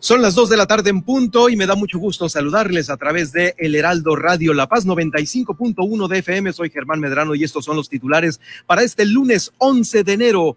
Son las dos de la tarde en punto y me da mucho gusto saludarles a través de El Heraldo Radio La Paz 95.1 de FM. Soy Germán Medrano y estos son los titulares para este lunes 11 de enero.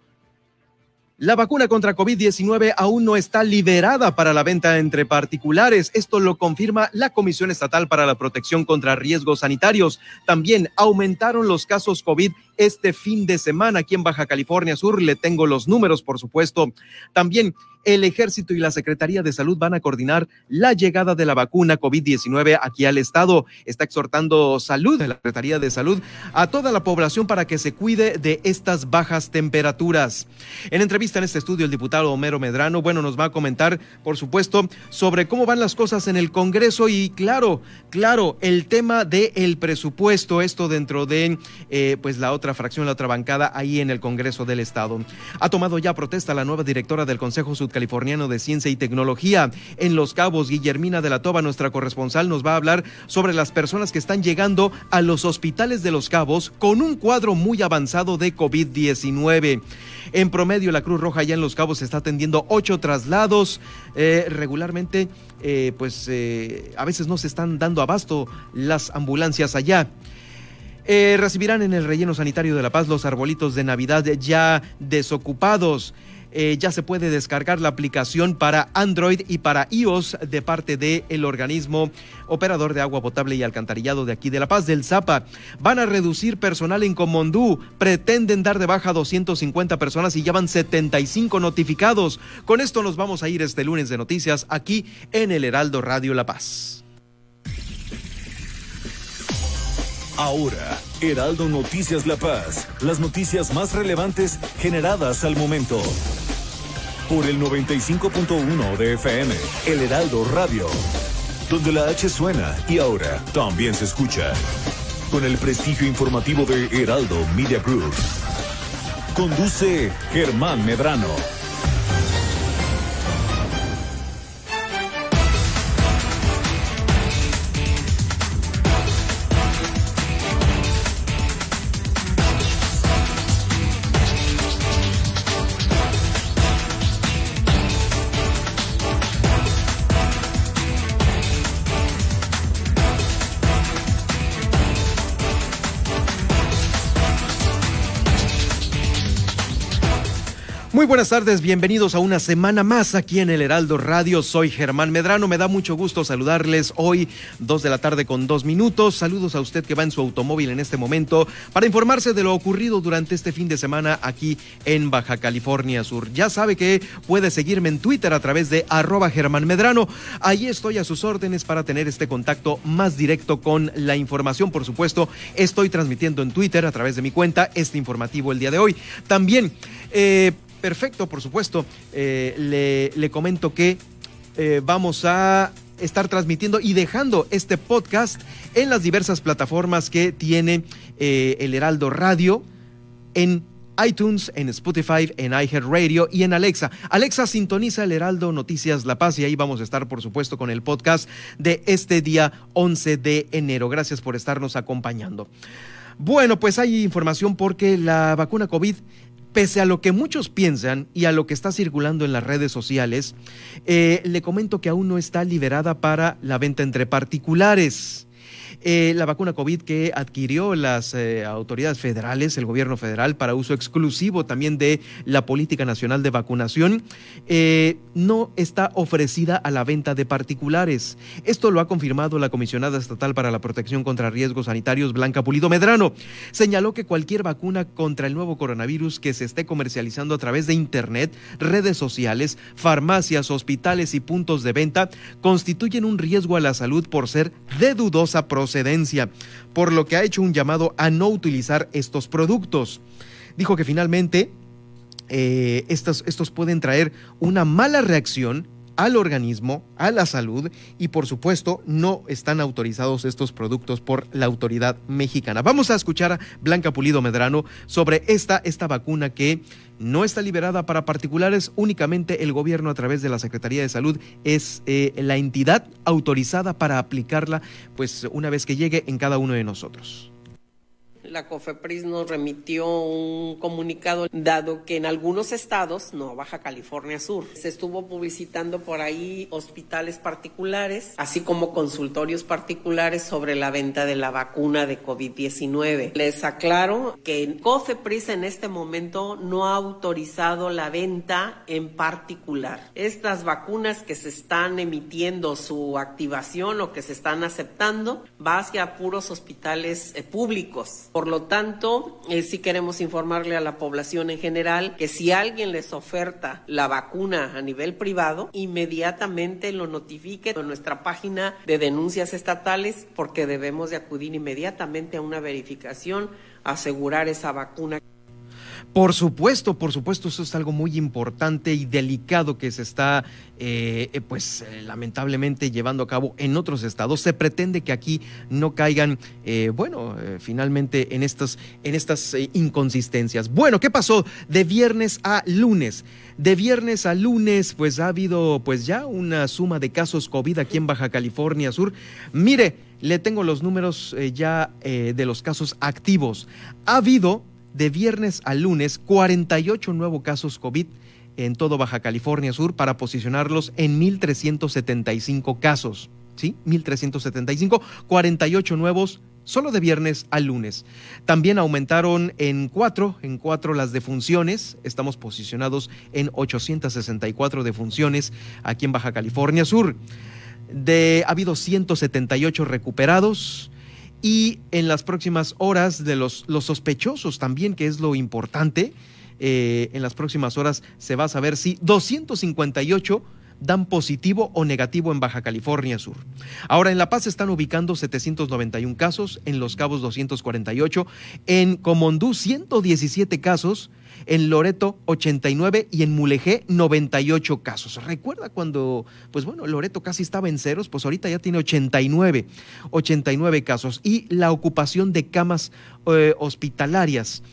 La vacuna contra COVID-19 aún no está liberada para la venta entre particulares. Esto lo confirma la Comisión Estatal para la Protección contra Riesgos Sanitarios. También aumentaron los casos COVID este fin de semana aquí en Baja California Sur. Le tengo los números, por supuesto. También el Ejército y la Secretaría de Salud van a coordinar la llegada de la vacuna COVID-19 aquí al Estado. Está exhortando salud de la Secretaría de Salud a toda la población para que se cuide de estas bajas temperaturas. En entrevista en este estudio, el diputado Homero Medrano, bueno, nos va a comentar, por supuesto, sobre cómo van las cosas en el Congreso y claro, claro, el tema del presupuesto, esto dentro de eh, pues la otra fracción, la otra bancada ahí en el Congreso del Estado. Ha tomado ya protesta la nueva directora del Consejo Sud Californiano de Ciencia y Tecnología. En Los Cabos, Guillermina de la Toba, nuestra corresponsal, nos va a hablar sobre las personas que están llegando a los hospitales de Los Cabos con un cuadro muy avanzado de COVID-19. En promedio, la Cruz Roja ya en Los Cabos está atendiendo ocho traslados. Eh, regularmente, eh, pues eh, a veces no se están dando abasto las ambulancias allá. Recibirán en el relleno sanitario de La Paz los arbolitos de Navidad ya desocupados. Eh, ya se puede descargar la aplicación para Android y para iOS de parte del el organismo operador de agua potable y alcantarillado de aquí de La Paz, del Zapa. Van a reducir personal en Comondú, pretenden dar de baja 250 personas y ya van 75 notificados. Con esto nos vamos a ir este lunes de noticias aquí en el Heraldo Radio La Paz. Ahora, Heraldo Noticias La Paz, las noticias más relevantes generadas al momento. Por el 95.1 de FM, El Heraldo Radio, donde la H suena y ahora también se escucha. Con el prestigio informativo de Heraldo Media Group. Conduce Germán Medrano. Buenas tardes, bienvenidos a una semana más aquí en el Heraldo Radio. Soy Germán Medrano, me da mucho gusto saludarles hoy, dos de la tarde con dos minutos. Saludos a usted que va en su automóvil en este momento para informarse de lo ocurrido durante este fin de semana aquí en Baja California Sur. Ya sabe que puede seguirme en Twitter a través de arroba Germán Medrano. Ahí estoy a sus órdenes para tener este contacto más directo con la información. Por supuesto, estoy transmitiendo en Twitter a través de mi cuenta este informativo el día de hoy. También, eh, Perfecto, por supuesto. Eh, le, comento que eh, vamos a estar transmitiendo y dejando este podcast en las diversas plataformas que tiene eh, el Heraldo Radio en iTunes, en Spotify, en iHeartRadio y en Alexa. Alexa sintoniza el Heraldo Noticias La Paz y ahí vamos a estar, por supuesto, con el podcast de este día 11 de enero. Gracias por estarnos acompañando. Bueno, pues hay información porque la vacuna COVID pese a lo que muchos piensan y a lo que está circulando en las redes sociales, eh, le comento que aún no está liberada para la venta entre particulares. Eh, la vacuna COVID que adquirió las eh, autoridades federales, el gobierno federal, para uso exclusivo también de la Política Nacional de Vacunación, eh, no está ofrecida a la venta de particulares. Esto lo ha confirmado la comisionada estatal para la protección contra riesgos sanitarios, Blanca Pulido Medrano. Señaló que cualquier vacuna contra el nuevo coronavirus que se esté comercializando a través de Internet, redes sociales, farmacias, hospitales y puntos de venta constituyen un riesgo a la salud por ser de dudosa procedencia por lo que ha hecho un llamado a no utilizar estos productos. Dijo que finalmente eh, estos pueden traer una mala reacción al organismo, a la salud y por supuesto no están autorizados estos productos por la autoridad mexicana. Vamos a escuchar a Blanca Pulido Medrano sobre esta, esta vacuna que no está liberada para particulares, únicamente el gobierno a través de la Secretaría de Salud es eh, la entidad autorizada para aplicarla pues una vez que llegue en cada uno de nosotros La COFEPRIS nos remitió un comunicado dado que en algunos estados, no Baja California Sur, se estuvo publicitando por ahí hospitales particulares, así como consultorios particulares sobre la venta de la vacuna de COVID-19. Les aclaro que COFEPRIS en este momento no ha autorizado la venta en particular. Estas vacunas que se están emitiendo su activación o que se están aceptando va hacia puros hospitales eh, públicos por lo tanto, eh, sí queremos informarle a la población en general que si alguien les oferta la vacuna a nivel privado, inmediatamente lo notifique en nuestra página de denuncias estatales porque debemos de acudir inmediatamente a una verificación, asegurar esa vacuna. Por supuesto, por supuesto, eso es algo muy importante y delicado que se está, eh, eh, pues, eh, lamentablemente llevando a cabo en otros estados. Se pretende que aquí no caigan, bueno, finalmente en estas, en estas inconsistencias. Bueno, ¿qué pasó de viernes a lunes? De viernes a lunes, pues ha habido, pues ya una suma de casos COVID aquí en Baja California Sur. Mire, le tengo los números ya de los casos activos. Ha habido de viernes a lunes 48 nuevos casos COVID en todo Baja California Sur para posicionarlos en 1.375 casos. ¿Sí? 1.375, 48 nuevos solo de viernes a lunes. También aumentaron en cuatro, en cuatro las defunciones. Estamos posicionados en 864 defunciones aquí en Baja California Sur. De, ha habido 178 recuperados, y en las próximas horas de los, los sospechosos también, que es lo importante, eh, en las próximas horas se va a saber si 258 dan positivo o negativo en Baja California Sur. Ahora en La Paz están ubicando 791 casos, en Los Cabos 248, en Comondú 117 casos, en Loreto 89 y en Mulegé 98 casos. Recuerda cuando, pues bueno, Loreto casi estaba en ceros, pues ahorita ya tiene 89, 89 casos. Y la ocupación de camas eh, hospitalarias.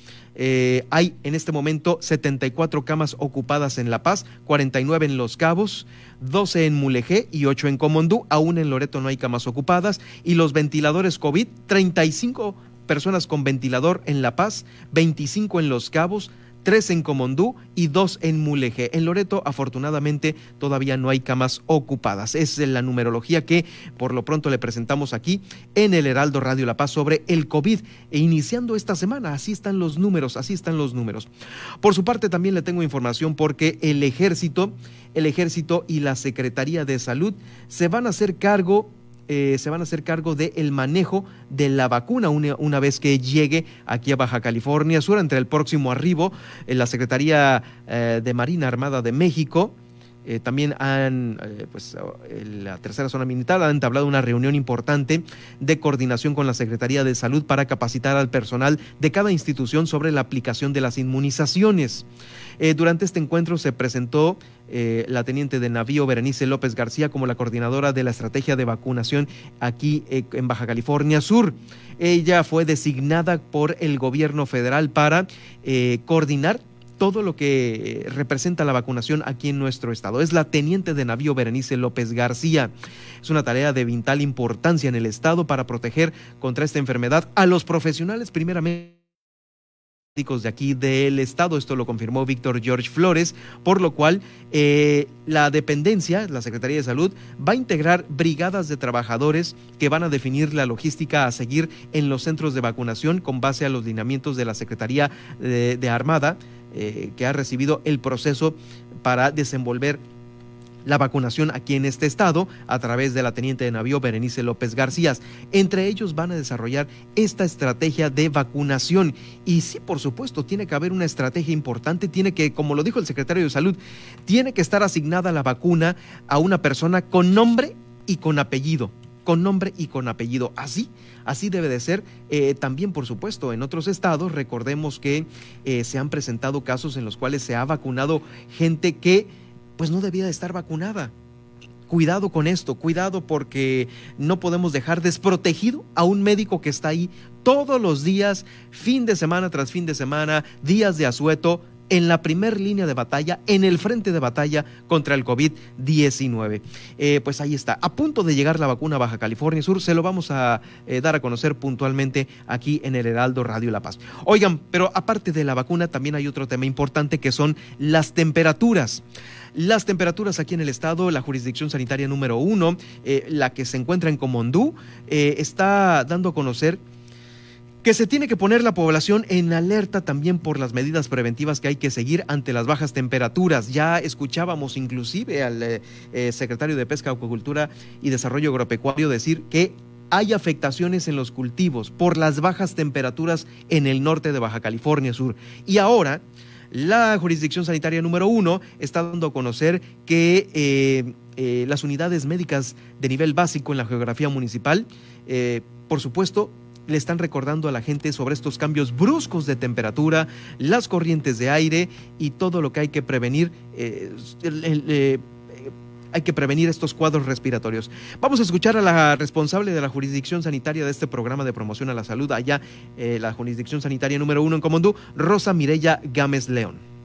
Eh, hay en este momento 74 camas ocupadas en La Paz, 49 en Los Cabos, 12 en Mulegé y 8 en Comondú. Aún en Loreto no hay camas ocupadas. Y los ventiladores COVID, 35 personas con ventilador en La Paz, 25 en Los Cabos, tres en Comondú y dos en Mulegé. En Loreto, afortunadamente, todavía no hay camas ocupadas. Es la numerología que por lo pronto le presentamos aquí en el Heraldo Radio La Paz sobre el COVID. E iniciando esta semana, así están los números, así están los números. Por su parte, también le tengo información porque el ejército, el ejército y la Secretaría de Salud se van a hacer cargo eh, se van a hacer cargo del manejo de la vacuna una, vez que llegue aquí a Baja California Sur, entre el próximo arribo, en la Secretaría eh, de Marina Armada de México. Eh, también han, pues, la tercera zona militar ha entablado una reunión importante de coordinación con la Secretaría de Salud para capacitar al personal de cada institución sobre la aplicación de las inmunizaciones. durante este encuentro se presentó eh, la teniente de navío Berenice López García como la coordinadora de la estrategia de vacunación aquí eh, en Baja California Sur. Ella fue designada por el gobierno federal para eh, coordinar todo lo que representa la vacunación aquí en nuestro estado. Es la teniente de navío Berenice López García. Es una tarea de vital importancia en el estado para proteger contra esta enfermedad a los profesionales primeramente de aquí del Estado. Esto lo confirmó Víctor George Flores, por lo cual eh, la dependencia, la Secretaría de Salud, va a integrar brigadas de trabajadores que van a definir la logística a seguir en los centros de vacunación con base a los lineamientos de la Secretaría de, Armada, eh, que ha recibido el proceso para desenvolver la vacunación aquí en este estado a través de la teniente de navío Berenice López García. Entre ellos van a desarrollar esta estrategia de vacunación. Y sí, por supuesto, tiene que haber una estrategia importante, tiene que, como lo dijo el secretario de Salud, tiene que estar asignada la vacuna a una persona con nombre y con apellido con nombre y con apellido. Así, así debe de ser. Eh, también, por supuesto, en otros estados, recordemos que eh, se han presentado casos en los cuales se ha vacunado gente que pues no debía de estar vacunada. Cuidado con esto, cuidado porque no podemos dejar desprotegido a un médico que está ahí todos los días, fin de semana tras fin de semana, días de asueto, en la primer línea de batalla, en el frente de batalla contra el COVID-19. Eh, pues ahí está, a punto de llegar la vacuna Baja California Sur, se lo vamos a eh, dar a conocer puntualmente aquí en el Heraldo Radio La Paz. Oigan, pero aparte de la vacuna, también hay otro tema importante que son las temperaturas. Las temperaturas aquí en el estado, la jurisdicción sanitaria número uno, eh, la que se encuentra en Comondú, está dando a conocer que se tiene que poner la población en alerta también por las medidas preventivas que hay que seguir ante las bajas temperaturas. Ya escuchábamos inclusive al eh, eh, secretario de Pesca, Acuacultura y Desarrollo Agropecuario decir que hay afectaciones en los cultivos por las bajas temperaturas en el norte de Baja California Sur. Y ahora la jurisdicción sanitaria número uno está dando a conocer que eh, las unidades médicas de nivel básico en la geografía municipal, por supuesto, le están recordando a la gente sobre estos cambios bruscos de temperatura, las corrientes de aire y todo lo que hay que prevenir. Eh, eh, hay que prevenir estos cuadros respiratorios. Vamos a escuchar a la responsable de la jurisdicción sanitaria de este programa de promoción a la salud, allá eh, la jurisdicción sanitaria número uno en Comondú, Rosa Mirella Gámez León.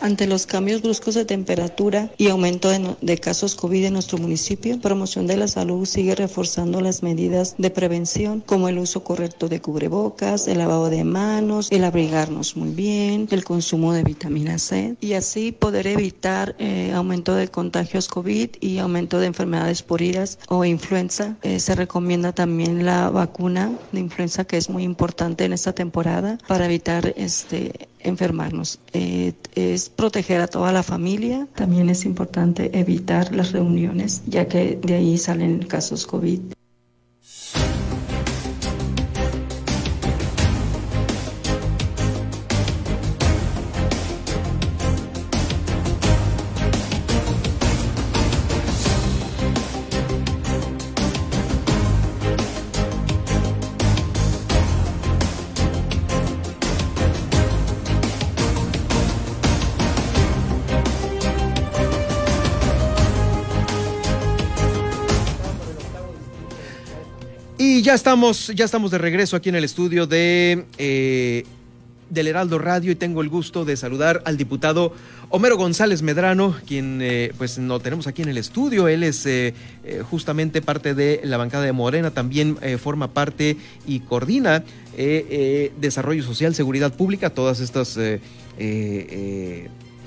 Ante los cambios bruscos de temperatura y aumento de, casos COVID en nuestro municipio, Promoción de la Salud sigue reforzando las medidas de prevención como el uso correcto de cubrebocas, el lavado de manos, el abrigarnos muy bien, el consumo de vitamina C y así poder evitar eh, aumento de contagios COVID y aumento de enfermedades por iras o influenza. Eh, se recomienda también la vacuna de influenza que es muy importante en esta temporada para evitar este enfermarnos. Eh, es proteger a toda la familia. También es importante evitar las reuniones, ya que de ahí salen casos COVID. Ya estamos, ya estamos de regreso aquí en el estudio de eh, del Heraldo Radio y tengo el gusto de saludar al diputado Homero González Medrano, quien eh, pues no tenemos aquí en el estudio. Él es eh, justamente parte de la bancada de Morena, también forma parte y coordina desarrollo social, seguridad pública, todas estas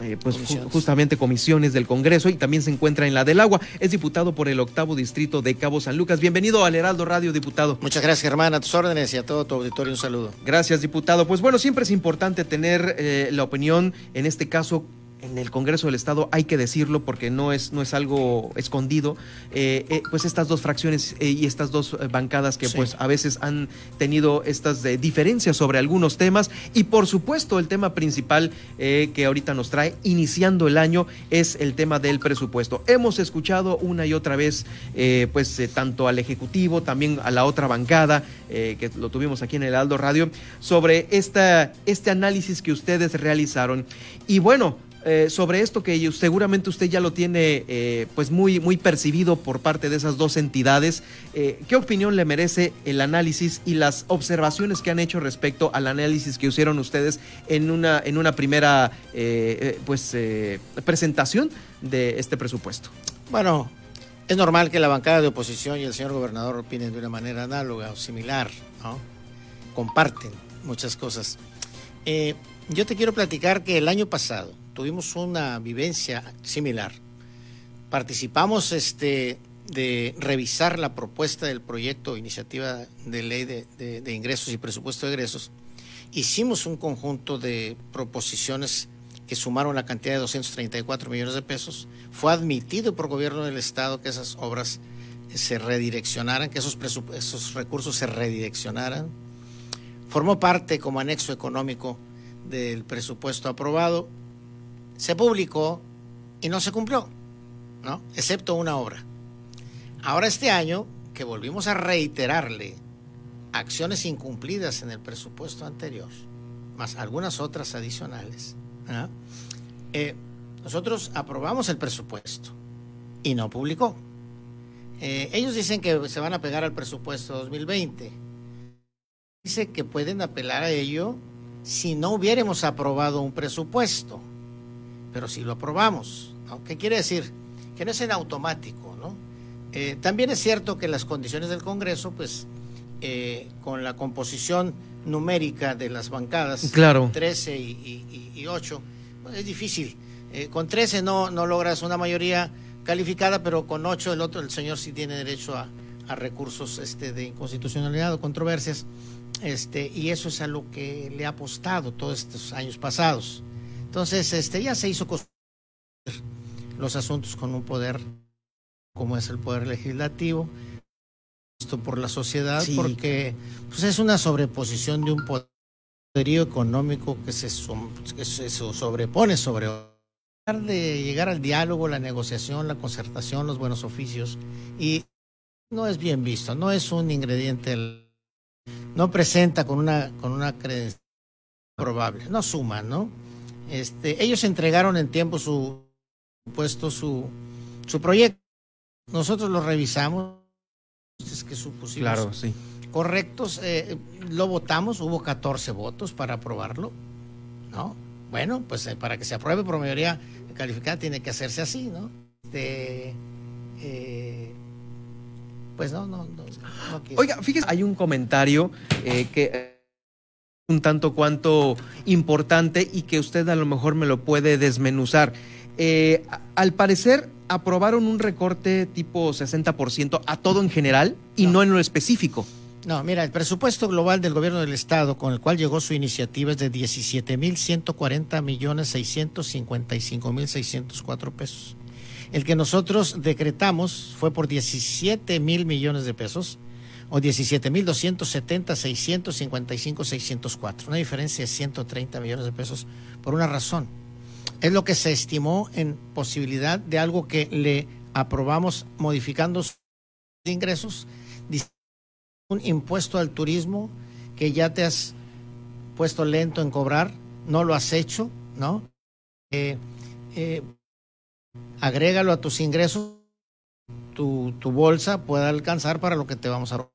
eh, pues justamente comisiones del Congreso y también se encuentra en la del agua. Es diputado por el octavo distrito de Cabo San Lucas. Bienvenido al Heraldo Radio, diputado. Muchas gracias, Germán. A tus órdenes y a todo tu auditorio un saludo. Gracias, diputado. Pues bueno, siempre es importante tener eh, la opinión, en este caso, en el Congreso del Estado, hay que decirlo porque no es, no es algo escondido, eh, eh, pues estas dos fracciones eh, y estas dos bancadas que pues a veces han tenido estas diferencias sobre algunos temas. Y por supuesto el tema principal que ahorita nos trae iniciando el año es el tema del presupuesto. Hemos escuchado una y otra vez pues tanto al Ejecutivo, también a la otra bancada que lo tuvimos aquí en el Aldo Radio sobre esta, este análisis que ustedes realizaron. Y bueno, eh, sobre esto que seguramente usted ya lo tiene eh, pues muy, muy percibido por parte de esas dos entidades. Eh, ¿Qué opinión le merece el análisis y las observaciones que han hecho respecto al análisis que hicieron ustedes en una, en una primera pues, presentación de este presupuesto? Bueno, es normal que la bancada de oposición y el señor gobernador opinen de una manera análoga o similar, ¿no? Comparten muchas cosas. yo te quiero platicar que el año pasado, tuvimos una vivencia similar. Participamos este, de revisar la propuesta del proyecto iniciativa de ley de, ingresos y presupuesto de egresos. Hicimos un conjunto de proposiciones que sumaron la cantidad de 234 millones de pesos. Fue admitido por gobierno del Estado que esas obras se redireccionaran, que esos, esos recursos se redireccionaran. Formó parte como anexo económico del presupuesto aprobado se publicó y no se cumplió, ¿no? Excepto una obra. Ahora este año, que volvimos a reiterarle acciones incumplidas en el presupuesto anterior, más algunas otras adicionales, eh, nosotros aprobamos el presupuesto y no publicó. Eh, ellos dicen que se van a pegar al presupuesto 2020. Dice que pueden apelar a ello si no hubiéramos aprobado un presupuesto, pero si lo aprobamos. ¿no? ¿Qué quiere decir? Que no es en automático. ¿no? Eh, también es cierto que las condiciones del Congreso, pues eh, con la composición numérica de las bancadas, claro. 13 y, 8, pues es difícil. Eh, con 13 no, no logras una mayoría calificada, pero con 8 el otro, el señor sí tiene derecho a, a recursos este, de inconstitucionalidad o controversias. Este, y eso es a lo que le ha apostado todos estos años pasados. Entonces, este, ya se hizo los asuntos con un poder como es el poder legislativo, esto por la sociedad, porque pues, es una sobreposición de un poderío económico que se, que se sobrepone sobre de llegar al diálogo, la negociación, la concertación, los buenos oficios y no es bien visto, no es un ingrediente no presenta con una, con una credencial probable, no suma, ¿no? Este, ellos entregaron en tiempo su puesto su, su proyecto. Nosotros lo revisamos, es que supusimos claro, sí. correctos, eh, lo votamos, hubo 14 votos para aprobarlo, ¿no? Bueno, pues eh, para que se apruebe por mayoría calificada tiene que hacerse así, ¿no? Este, eh, pues no, no, no. Oiga, fíjese, hay un comentario eh, que un tanto cuanto importante y que usted a lo mejor me lo puede desmenuzar. Eh, al parecer aprobaron un recorte tipo 60% a todo en general y no. en lo específico. No, mira, el presupuesto global del gobierno del estado con el cual llegó su iniciativa es de 17.140 millones 655 mil 604 pesos. El que nosotros decretamos fue por 17 mil millones de pesos o 17 mil 270, 655, 604. Una diferencia de 130 millones de pesos por una razón. Es lo que se estimó en posibilidad de algo que le aprobamos modificando de ingresos, un impuesto al turismo que ya te has puesto lento en cobrar, no lo has hecho, ¿no? Eh, eh, agrégalo a tus ingresos, tu, tu bolsa pueda alcanzar para lo que te vamos a...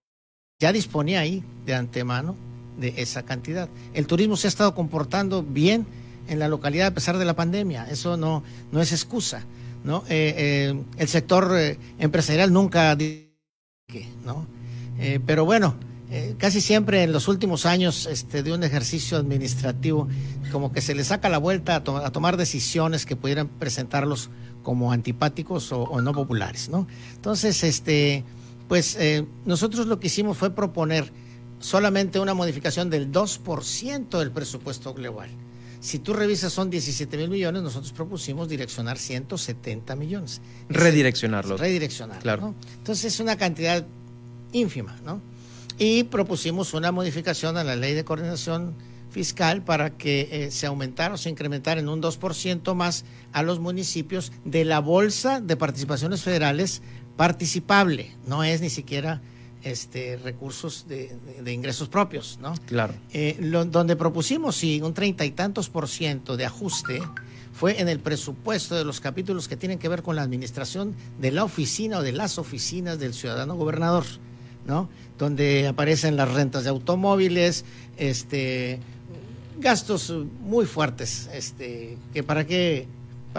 Ya disponía ahí de antemano de esa cantidad. El turismo se ha estado comportando bien en la localidad a pesar de la pandemia. Eso no, no es excusa. ¿no? Eh, eh, el sector eh, empresarial nunca... ¿no? pero bueno, casi siempre en los últimos años este, de un ejercicio administrativo, como que se le saca la vuelta a, tomar decisiones que pudieran presentarlos como antipáticos o, no populares, ¿no? Entonces, este, pues eh, nosotros lo que hicimos fue proponer solamente una modificación del 2% del presupuesto global. Si tú revisas son 17 mil millones, nosotros propusimos direccionar 170 millones. Redireccionarlos. Redireccionar. Claro. Entonces es una cantidad ínfima, ¿no? Y propusimos una modificación a la ley de coordinación fiscal para que eh, se aumentara o se incrementara en un 2% más a los municipios de la bolsa de participaciones federales participable, no es ni siquiera este, recursos de, ingresos propios, ¿no? Claro. Eh, donde propusimos, sí, un treinta y tantos por ciento de ajuste fue en el presupuesto de los capítulos que tienen que ver con la administración de la oficina o de las oficinas del ciudadano gobernador, ¿no? Donde aparecen las rentas de automóviles, este, gastos muy fuertes, este, que para qué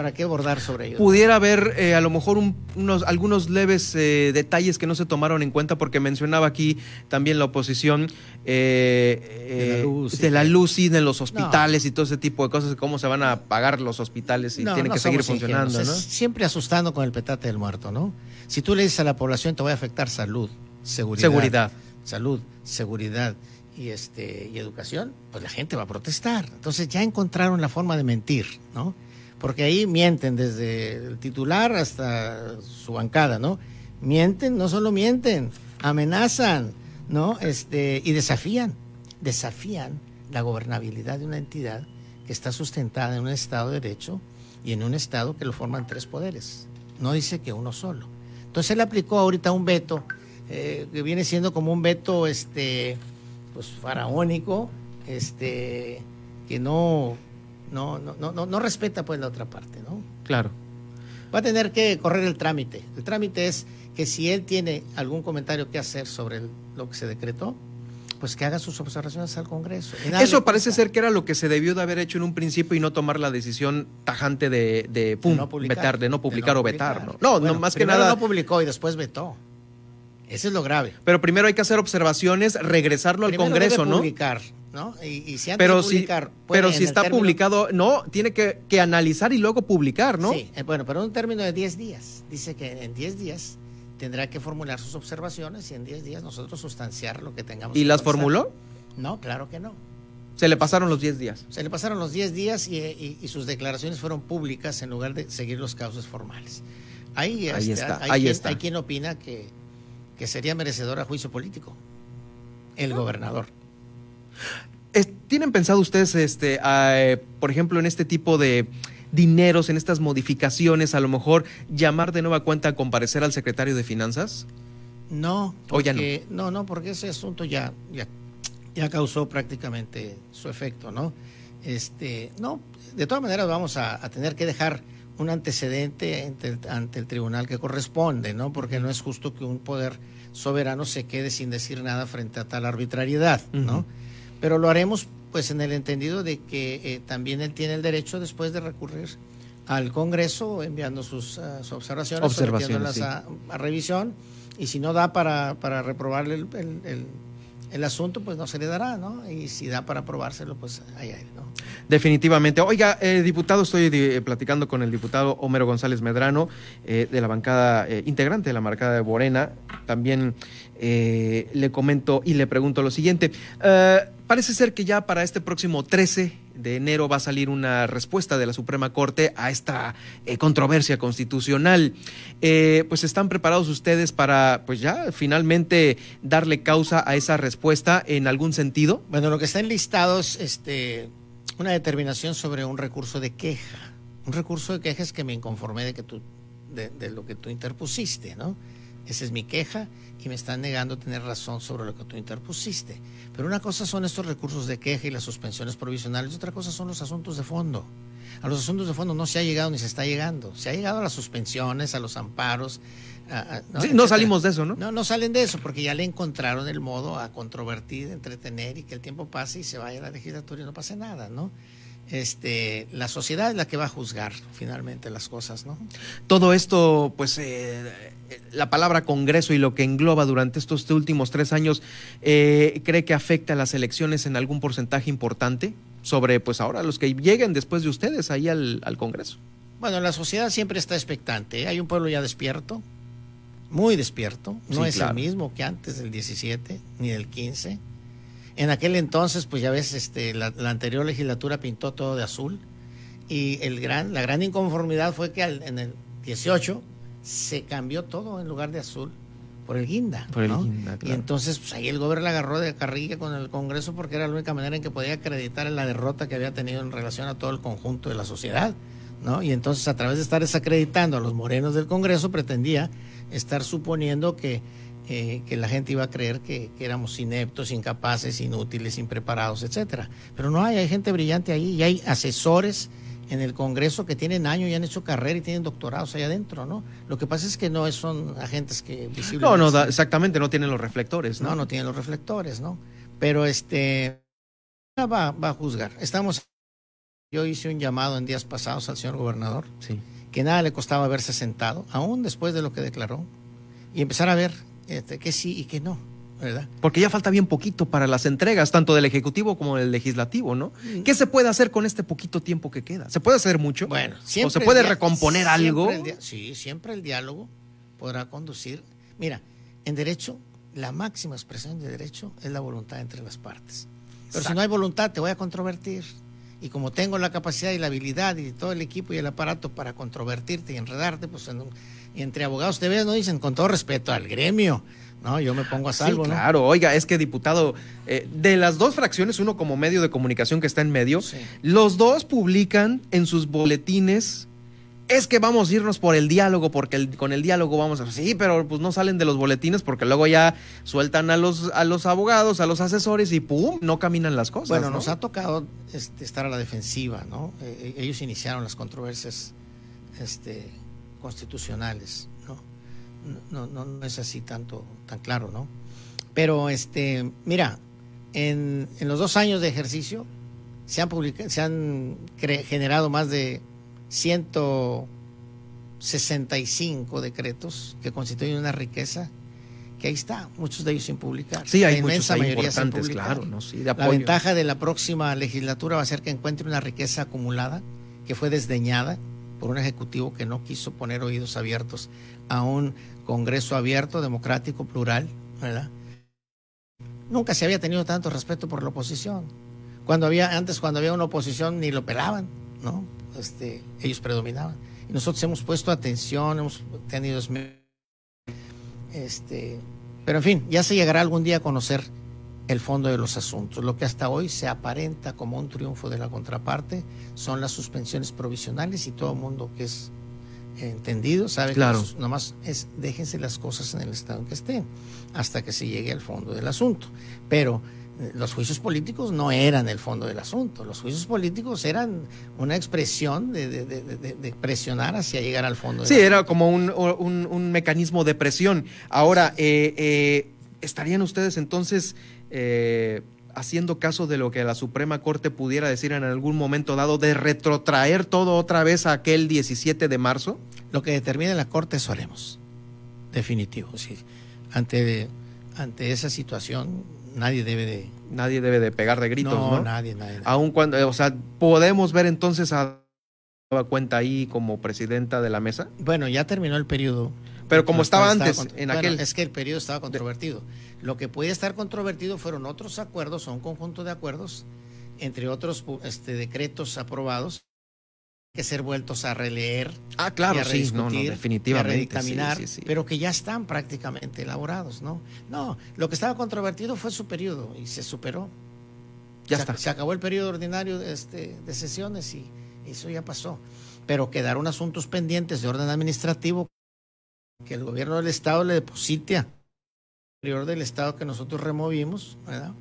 para qué abordar sobre ellos. Pudiera haber eh, a lo mejor unos, algunos leves eh, detalles que no se tomaron en cuenta porque mencionaba aquí también la oposición eh, de la luz, de, de los hospitales y todo ese tipo de cosas, cómo se van a pagar los hospitales y tienen que seguir funcionando. Siempre asustando con el petate del muerto, ¿no? Si tú le dices a la población te voy a afectar salud, seguridad. Seguridad. Salud, seguridad y, este, y educación, pues la gente va a protestar. Entonces ya encontraron la forma de mentir, ¿no? Porque ahí mienten desde el titular hasta su bancada, ¿no? Mienten, no solo mienten, amenazan, ¿no? Este, y desafían, desafían la gobernabilidad de una entidad que está sustentada en un Estado de Derecho y en un Estado que lo forman tres poderes. No dice que uno solo. Entonces él aplicó ahorita un veto eh, que viene siendo como un veto este, pues faraónico, este, que no, no, no, no, no respeta pues la otra parte, ¿no? Claro. Va a tener que correr el trámite. El trámite es que si él tiene algún comentario que hacer sobre lo que se decretó, pues que haga sus observaciones al Congreso. Eso parece ser que era lo que se debió de haber hecho en un principio y no tomar la decisión tajante de, de, no publicar, vetar, de no publicar o vetar. No, no, más que nada. no publicó y después vetó. Eso es lo grave. Pero primero hay que hacer observaciones, regresarlo al Congreso, ¿no? publicar, ¿no? Y, si pero si, pero si está publicado, no, tiene que, que, analizar y luego publicar, ¿no? Sí, eh, bueno, pero un término de 10 días. Dice que en 10 días tendrá que formular sus observaciones y en 10 días nosotros sustanciar lo que tengamos. ¿Y las formuló? No, claro que no. Se le pasaron los 10 días. Se le pasaron los 10 días y, sus declaraciones fueron públicas en lugar de seguir los causos formales. Ahí, ahí este, está, hay ahí quien, está. Hay quien opina que que sería merecedor a juicio político, el gobernador. ¿Tienen pensado ustedes, este, por ejemplo, en este tipo de dineros, en estas modificaciones, a lo mejor llamar de nueva cuenta a comparecer al secretario de Finanzas? No, porque, no? no, no, porque ese asunto ya, ya, ya causó prácticamente su efecto, ¿no? Este, no, de todas maneras vamos a, a tener que dejar un antecedente ante el, tribunal que corresponde, ¿no? Porque no es justo que un poder soberano se quede sin decir nada frente a tal arbitrariedad, ¿no? Pero lo haremos pues en el entendido de que eh, también él tiene el derecho después de recurrir al Congreso enviando sus, uh, observaciones, observaciones a, revisión y si no da para, para reprobarle el el asunto pues no se le dará, ¿no? Y si da para aprobárselo, pues ahí hay, ¿no? Definitivamente. Oiga, eh, diputado, estoy eh, platicando con el diputado Homero González Medrano, eh, de la bancada, integrante de la marcada de Morena. También le comento y le pregunto lo siguiente. Parece ser que ya para este próximo 13 de enero va a salir una respuesta de la Suprema Corte a esta eh, controversia constitucional. Eh, pues están preparados ustedes para, pues ya, finalmente darle causa a esa respuesta en algún sentido. Bueno, lo que está enlistado es este, una determinación sobre un recurso de queja. Un recurso de queja es que me inconformé de que tú, de lo que tú interpusiste, ¿no? Esa es mi queja y me están negando tener razón sobre lo que tú interpusiste. Pero una cosa son estos recursos de queja y las suspensiones provisionales y otra cosa son los asuntos de fondo. A los asuntos de fondo no se ha llegado ni se está llegando. Se ha llegado a las suspensiones, a los amparos. ¿no? no salimos de eso, ¿no? No, no salen de eso porque ya le encontraron el modo a controvertir, entretener y que el tiempo pase y se vaya a la legislatura y no pase nada, ¿no? Este, la sociedad es la que va a juzgar finalmente las cosas, ¿no? Todo esto, pues, eh, la palabra Congreso y lo que engloba durante estos últimos tres años, eh, ¿cree que afecta a las elecciones en algún porcentaje importante sobre, pues, ahora los que lleguen después de ustedes ahí al, Congreso? Bueno, la sociedad siempre está expectante. ¿eh? Hay un pueblo ya despierto, muy despierto. No es el mismo que antes del 17 ni del 15 en aquel entonces, pues ya ves, este, la, anterior legislatura pintó todo de azul y el gran, la gran inconformidad fue que en el 18 se cambió todo en lugar de azul por el guinda. Por el guinda, Y entonces pues, ahí el gobierno la agarró de carrilla con el Congreso porque era la única manera en que podía acreditar en la derrota que había tenido en relación a todo el conjunto de la sociedad. ¿no? Y entonces a través de estar desacreditando a los morenos del Congreso pretendía estar suponiendo que eh, que la gente iba a creer que, éramos ineptos, incapaces, inútiles, impreparados, etcétera. Pero no hay, hay gente brillante ahí y hay asesores en el Congreso que tienen años y han hecho carrera y tienen doctorados ahí adentro, ¿no? Lo que pasa es que no son agentes que visiblemente... No, no, exactamente, no tienen los reflectores, ¿no? No, no tienen los reflectores, ¿no? Pero este va, va a juzgar. Estamos yo hice un llamado en días pasados al señor gobernador, sí. que nada le costaba haberse sentado, aún después de lo que declaró, y empezar a ver este, que sí y que no. ¿verdad? Porque ya falta bien poquito para las entregas, tanto del Ejecutivo como del Legislativo, ¿no? ¿Qué se puede hacer con este poquito tiempo que queda? ¿Se puede hacer mucho? Bueno, siempre. ¿O se puede recomponer algo? sí, siempre el diálogo podrá conducir. Mira, en derecho, la máxima expresión de derecho es la voluntad entre las partes. Pero si no hay voluntad, te voy a controvertir. Y como tengo la capacidad y la habilidad y todo el equipo y el aparato para controvertirte y enredarte, pues en un entre abogados ves, no dicen con todo respeto al gremio. No, yo me pongo a salvo. Sí, claro, oiga, es que diputado, eh, de las dos fracciones, uno como medio de comunicación que está en medio, los dos publican en sus boletines es que vamos a irnos por el diálogo, porque con el diálogo vamos a... Sí, pero pues no salen de los boletines porque luego ya sueltan a los, a los abogados, a los asesores y ¡pum! no caminan las cosas. Bueno, nos ha tocado este, estar a la defensiva, ¿no? Eh, eh, ellos iniciaron las controversias este, constitucionales, ¿no? No, no, no es así tanto, tan claro, ¿no? Pero este, mira, en, los dos años de ejercicio se han, se han generado más de 165 decretos que constituyen una riqueza que ahí está, muchos de ellos sin publicar. Sí, hay muchos mayoría sin publicar. Claro, la ventaja de la próxima legislatura va a ser que encuentre una riqueza acumulada que fue desdeñada por un ejecutivo que no quiso poner oídos abiertos a un Congreso abierto, democrático, plural, ¿verdad? Nunca se había tenido tanto respeto por la oposición. Cuando había, antes cuando había una oposición ni lo pelaban, ¿no? Este, ellos predominaban. Y nosotros hemos puesto atención, hemos tenido este, pero en fin, ya se llegará algún día a conocer el fondo de los asuntos. Lo que hasta hoy se aparenta como un triunfo de la contraparte son las suspensiones provisionales y todo el mundo que es entendido, sabe claro. que nomás es déjense las cosas en el estado en que estén hasta que se llegue al fondo del asunto. Pero eh, los juicios políticos no eran el fondo del asunto. Los juicios políticos eran una expresión de, presionar hacia llegar al fondo. Sí, era como un, mecanismo de presión. Ahora, eh, eh, ¿estarían ustedes entonces haciendo caso de lo que la Suprema Corte pudiera decir en algún momento dado de retrotraer todo otra vez a aquel 17 de marzo? Lo que determine la Corte eso haremos. Definitivo. Sí. Ante, ante esa situación nadie debe de... Nadie debe de pegar de gritos, ¿no? No, nadie, nadie. Aún cuando, o sea, podemos ver entonces a cuenta ahí como presidenta de la mesa. Bueno, ya terminó el periodo. Pero como estaba antes, en aquel. Es que el periodo estaba controvertido. Lo que puede estar controvertido fueron otros acuerdos o un conjunto de acuerdos, entre otros este, decretos aprobados, que ser vueltos a releer. Ah, claro, sí, no, definitivamente. A pero que ya están prácticamente elaborados, ¿no? No, lo que estaba controvertido fue su periodo y se superó. Ya se, está. Se acabó el periodo ordinario de, este, de sesiones y eso ya pasó. Pero quedaron asuntos pendientes de orden administrativo que el gobierno del Estado le deposite del Estado que nosotros removimos, ¿verdad?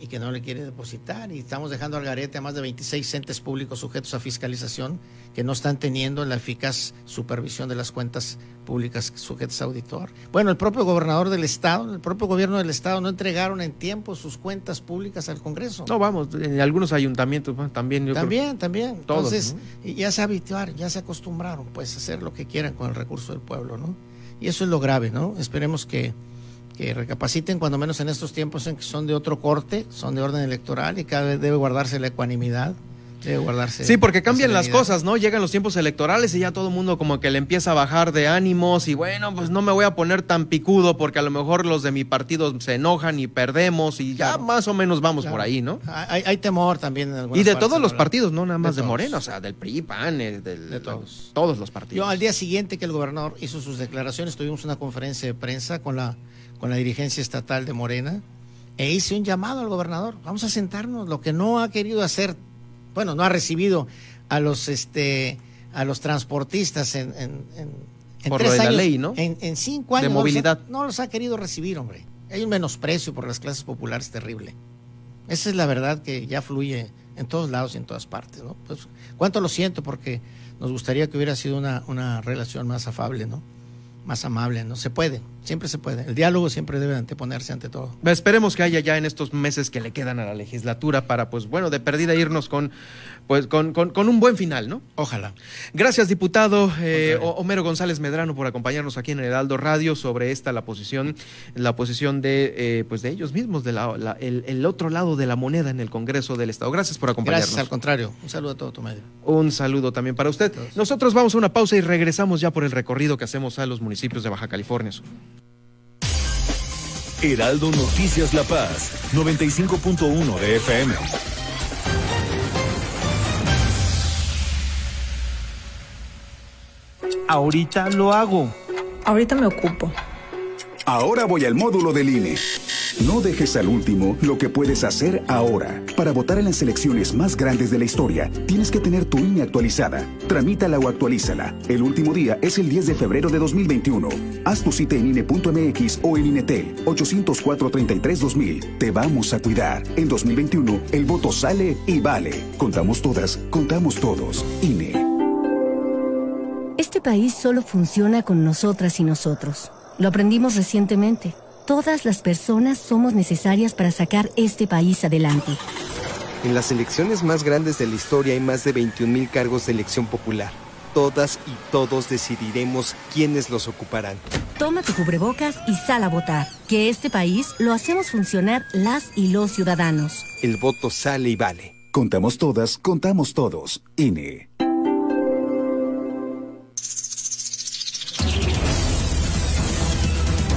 y que no le quiere depositar. Y estamos dejando al garete a más de 26 entes públicos sujetos a fiscalización que no están teniendo la eficaz supervisión de las cuentas públicas sujetas a auditor. Bueno, el propio gobernador del Estado, el propio gobierno del Estado no entregaron en tiempo sus cuentas públicas al Congreso. No, vamos, en algunos ayuntamientos también. Yo también, también. Entonces, ya se habituaron, ya se acostumbraron pues a hacer lo que quieran con el recurso del pueblo, ¿no? Y eso es lo grave, ¿no? Esperemos que que recapaciten cuando menos en estos tiempos en que son de otro corte, son de orden electoral y cada vez debe guardarse la ecuanimidad. Debe guardarse sí, porque cambian las cosas, ¿no? Llegan los tiempos electorales y ya todo el mundo como que le empieza a bajar de ánimos y bueno, pues no me voy a poner tan picudo porque a lo mejor los de mi partido se enojan y perdemos y ya más o menos vamos por ahí, ¿no? Hay, temor también en Y de todos los partidos, no nada más de, Moreno, o sea, del PRI, PAN, eh, de todos. todos los partidos. Yo al día siguiente que el gobernador hizo sus declaraciones, tuvimos una conferencia de prensa con la con la dirigencia estatal de Morena e hice un llamado al gobernador. Vamos a sentarnos. Lo que no ha querido hacer, bueno, no ha recibido a los este a los transportistas en, en, por la ley, ¿no? En, cinco años. De movilidad. No los, ha, querido recibir, hombre. Hay un menosprecio por las clases populares terrible. Esa es la verdad que ya fluye en todos lados y en todas partes, ¿no? Pues, cuánto lo siento porque nos gustaría que hubiera sido una, una relación más afable, ¿no? más amable, ¿no? Se puede, siempre se puede. El diálogo siempre debe anteponerse ante todo. Esperemos que haya ya en estos meses que le quedan a la legislatura para, pues bueno, de perdida irnos con pues con, con, un buen final, ¿no? Ojalá. Gracias, diputado eh, Homero González Medrano, por acompañarnos aquí en el Heraldo Radio sobre esta la posición, la posición de eh, pues de ellos mismos, de la, el, otro lado de la moneda en el Congreso del Estado. Gracias por acompañarnos. Gracias, al contrario. Un saludo a todo tu medio. Un saludo también para usted. Nosotros vamos a una pausa y regresamos ya por el recorrido que hacemos a los municipios de Baja California Sur. Heraldo Noticias La Paz, 95.1 de FM. Ahorita lo hago. Ahorita me ocupo. Ahora voy al módulo del INE. No dejes al último lo que puedes hacer ahora. Para votar en las elecciones más grandes de la historia, tienes que tener tu INE actualizada. Tramítala o actualízala. El último día es el 10 de febrero de 2021. Haz tu cita en INE.mx o en INETEL 804-33-2000. Te vamos a cuidar. En 2021, el voto sale y vale. Contamos todas, contamos todos. INE. Este país solo funciona con nosotras y nosotros. Lo aprendimos recientemente. Todas las personas somos necesarias para sacar este país adelante. En las elecciones más grandes de la historia hay más de 21.000 cargos de elección popular. Todas y todos decidiremos quiénes los ocuparán. Toma tu cubrebocas y sal a votar. Que este país lo hacemos funcionar las y los ciudadanos. El voto sale y vale. Contamos todas, contamos todos. INE.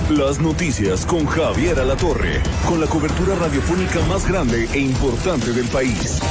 Las noticias con Javier Alatorre, con la cobertura radiofónica más grande e importante del país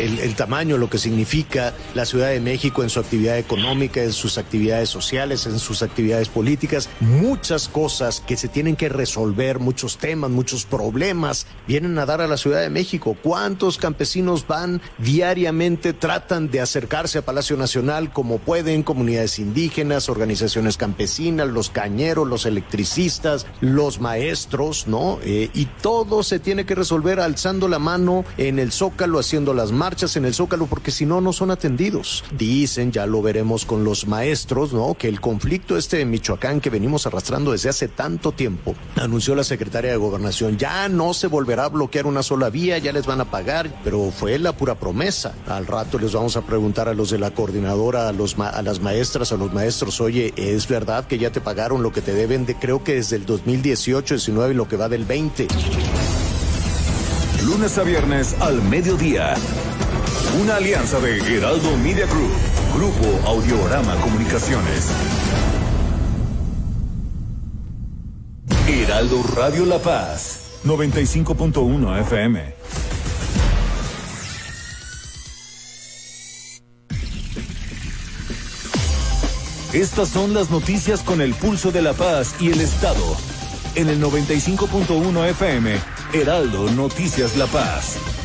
el, tamaño, lo que significa la Ciudad de México en su actividad económica, en sus actividades sociales, en sus actividades políticas, muchas cosas que se tienen que resolver, muchos temas, muchos problemas vienen a dar a la Ciudad de México. ¿Cuántos campesinos van diariamente, tratan de acercarse a Palacio Nacional como pueden, comunidades indígenas, organizaciones campesinas, los cañeros, los electricistas, los maestros, ¿no? Eh, y todo se tiene que resolver alzando la mano en el zócalo, haciendo las marchas en el Zócalo porque si no, no son atendidos. Dicen, ya lo veremos con los maestros, ¿no? Que el conflicto este de Michoacán que venimos arrastrando desde hace tanto tiempo, anunció la secretaria de Gobernación, ya no se volverá a bloquear una sola vía, ya les van a pagar, pero fue la pura promesa. Al rato les vamos a preguntar a los de la coordinadora, a, los a las maestras, a los maestros, oye, ¿es verdad que ya te pagaron lo que te deben de, creo que desde el 2018, 19 y lo que va del 20? Lunes a viernes al mediodía. Una alianza de Heraldo Media Group, Grupo Audiorama Comunicaciones. Heraldo Radio La Paz, 95.1 FM. Estas son las noticias con el pulso de la paz y el Estado. En el 95.1 FM, Heraldo Noticias La Paz.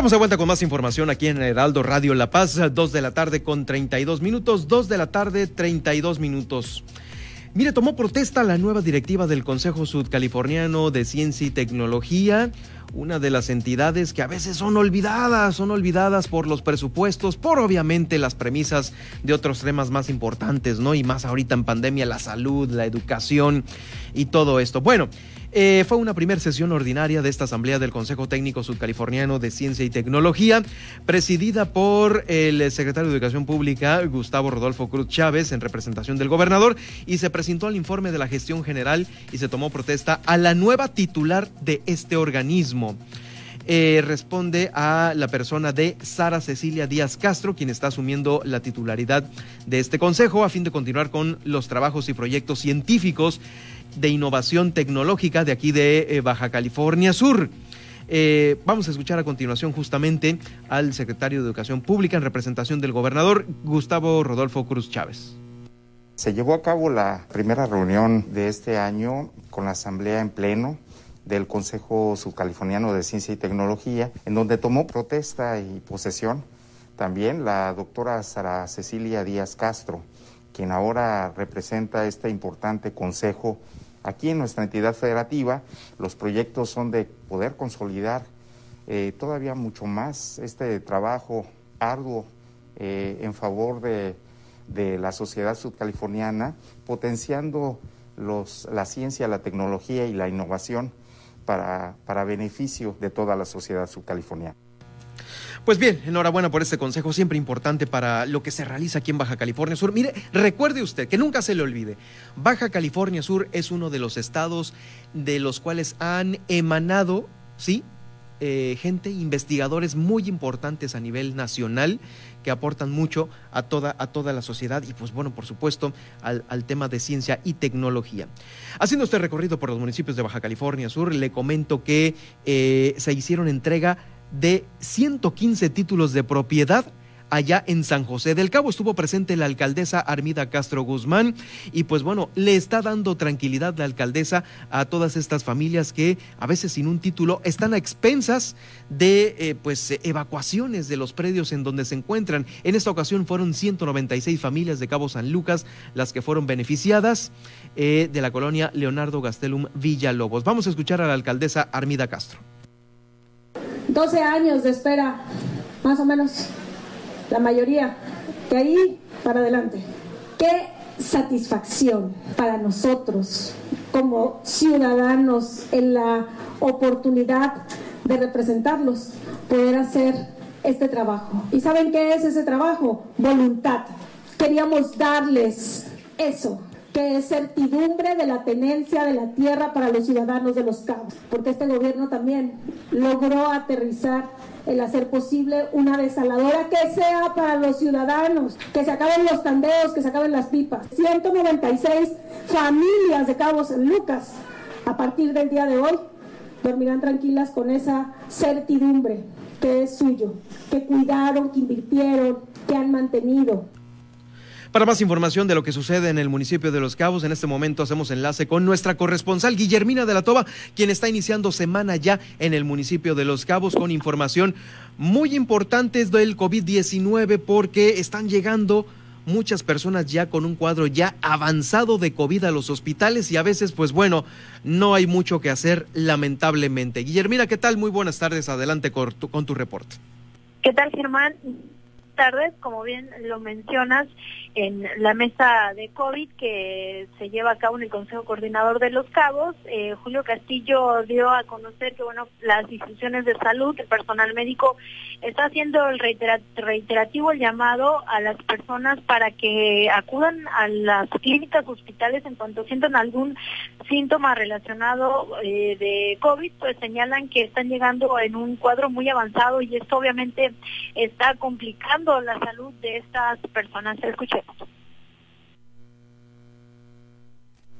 Estamos de vuelta con más información aquí en Heraldo Radio La Paz, 2 de la tarde con 32 minutos, 2 de la tarde 32 minutos. Mire, tomó protesta la nueva directiva del Consejo Sudcaliforniano de Ciencia y Tecnología, una de las entidades que a veces son olvidadas, son olvidadas por los presupuestos, por obviamente las premisas de otros temas más importantes, ¿no? Y más ahorita en pandemia, la salud, la educación y todo esto. Bueno, eh, fue una primera sesión ordinaria de esta Asamblea del Consejo Técnico Sudcaliforniano de Ciencia y Tecnología, presidida por el secretario de Educación Pública, Gustavo Rodolfo Cruz Chávez, en representación del gobernador, y se presentó el informe de la gestión general y se tomó protesta a la nueva titular de este organismo. Eh, responde a la persona de Sara Cecilia Díaz Castro, quien está asumiendo la titularidad de este consejo a fin de continuar con los trabajos y proyectos científicos de Innovación Tecnológica de aquí de eh, Baja California Sur. Eh, vamos a escuchar a continuación justamente al secretario de Educación Pública en representación del gobernador Gustavo Rodolfo Cruz Chávez. Se llevó a cabo la primera reunión de este año con la Asamblea en pleno del Consejo Subcaliforniano de Ciencia y Tecnología, en donde tomó protesta y posesión también la doctora Sara Cecilia Díaz Castro, quien ahora representa este importante consejo aquí en nuestra entidad federativa. Los proyectos son de poder consolidar eh, todavía mucho más este trabajo arduo eh, en favor de, la sociedad subcaliforniana, potenciando la ciencia, la tecnología y la innovación para, para beneficio de toda la sociedad subcaliforniana. Pues bien, enhorabuena por este consejo, siempre importante para lo que se realiza aquí en Baja California Sur. Mire, recuerde usted, que nunca se le olvide, Baja California Sur es uno de los estados de los cuales han emanado, ¿sí? Eh, gente, investigadores muy importantes a nivel nacional que aportan mucho a toda, a toda la sociedad y pues bueno, por supuesto, al, tema de ciencia y tecnología. Haciendo este recorrido por los municipios de Baja California Sur, le comento que eh, se hicieron entrega de 115 títulos de propiedad allá en San José del Cabo. Estuvo presente la alcaldesa Armida Castro Guzmán y pues bueno, le está dando tranquilidad la alcaldesa a todas estas familias que a veces sin un título están a expensas de eh, pues evacuaciones de los predios en donde se encuentran. En esta ocasión fueron 196 familias de Cabo San Lucas las que fueron beneficiadas eh, de la colonia Leonardo Gastelum Villalobos. Vamos a escuchar a la alcaldesa Armida Castro. 12 años de espera, más o menos, la mayoría, de ahí para adelante. Qué satisfacción para nosotros como ciudadanos en la oportunidad de representarlos, poder hacer este trabajo. ¿Y saben qué es ese trabajo? Voluntad. Queríamos darles eso, certidumbre de la tenencia de la tierra para los ciudadanos de los cabos, porque este gobierno también logró aterrizar el hacer posible una desaladora que sea para los ciudadanos, que se acaben los tandeos, que se acaben las pipas. 196 familias de Cabo San Lucas a partir del día de hoy dormirán tranquilas con esa certidumbre que es suyo, que cuidaron, que invirtieron, que han mantenido. Para más información de lo que sucede en el municipio de Los Cabos, en este momento hacemos enlace con nuestra corresponsal Guillermina de la Toba, quien está iniciando semana ya en el municipio de Los Cabos con información muy importante del COVID-19 porque están llegando muchas personas ya con un cuadro ya avanzado de COVID a los hospitales y a veces, pues bueno, no hay mucho que hacer, lamentablemente. Guillermina, ¿qué tal? Muy buenas tardes. Adelante con tu, con tu reporte. ¿Qué tal, Germán? tardes, como bien lo mencionas, en la mesa de COVID que se lleva a cabo en el Consejo Coordinador de los Cabos, eh, Julio Castillo dio a conocer que bueno las instituciones de salud, el personal médico está haciendo el reiterativo el llamado a las personas para que acudan a las clínicas, hospitales en cuanto sientan algún síntoma relacionado eh, de COVID, pues señalan que están llegando en un cuadro muy avanzado y esto obviamente está complicando la salud de estas personas. Escuchemos.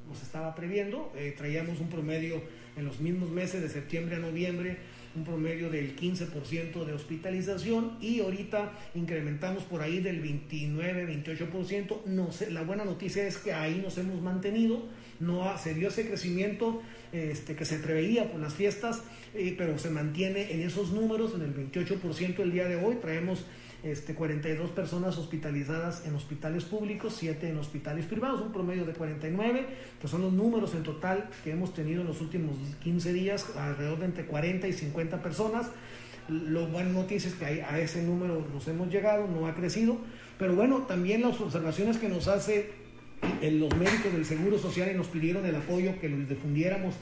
Nos estaba previendo, eh, traíamos un promedio en los mismos meses de septiembre a noviembre un promedio del 15% de hospitalización y ahorita incrementamos por ahí del 29-28%. No sé, la buena noticia es que ahí nos hemos mantenido, no se dio ese crecimiento este, que se preveía por las fiestas, eh, pero se mantiene en esos números, en el 28% el día de hoy. Traemos este, 42 personas hospitalizadas en hospitales públicos, 7 en hospitales privados, un promedio de 49, que son los números en total que hemos tenido en los últimos 15 días, alrededor de entre 40 y 50 personas. Lo buena noticia es que a ese número nos hemos llegado, no ha crecido, pero bueno, también las observaciones que nos hace los médicos del Seguro Social y nos pidieron el apoyo que los difundiéramos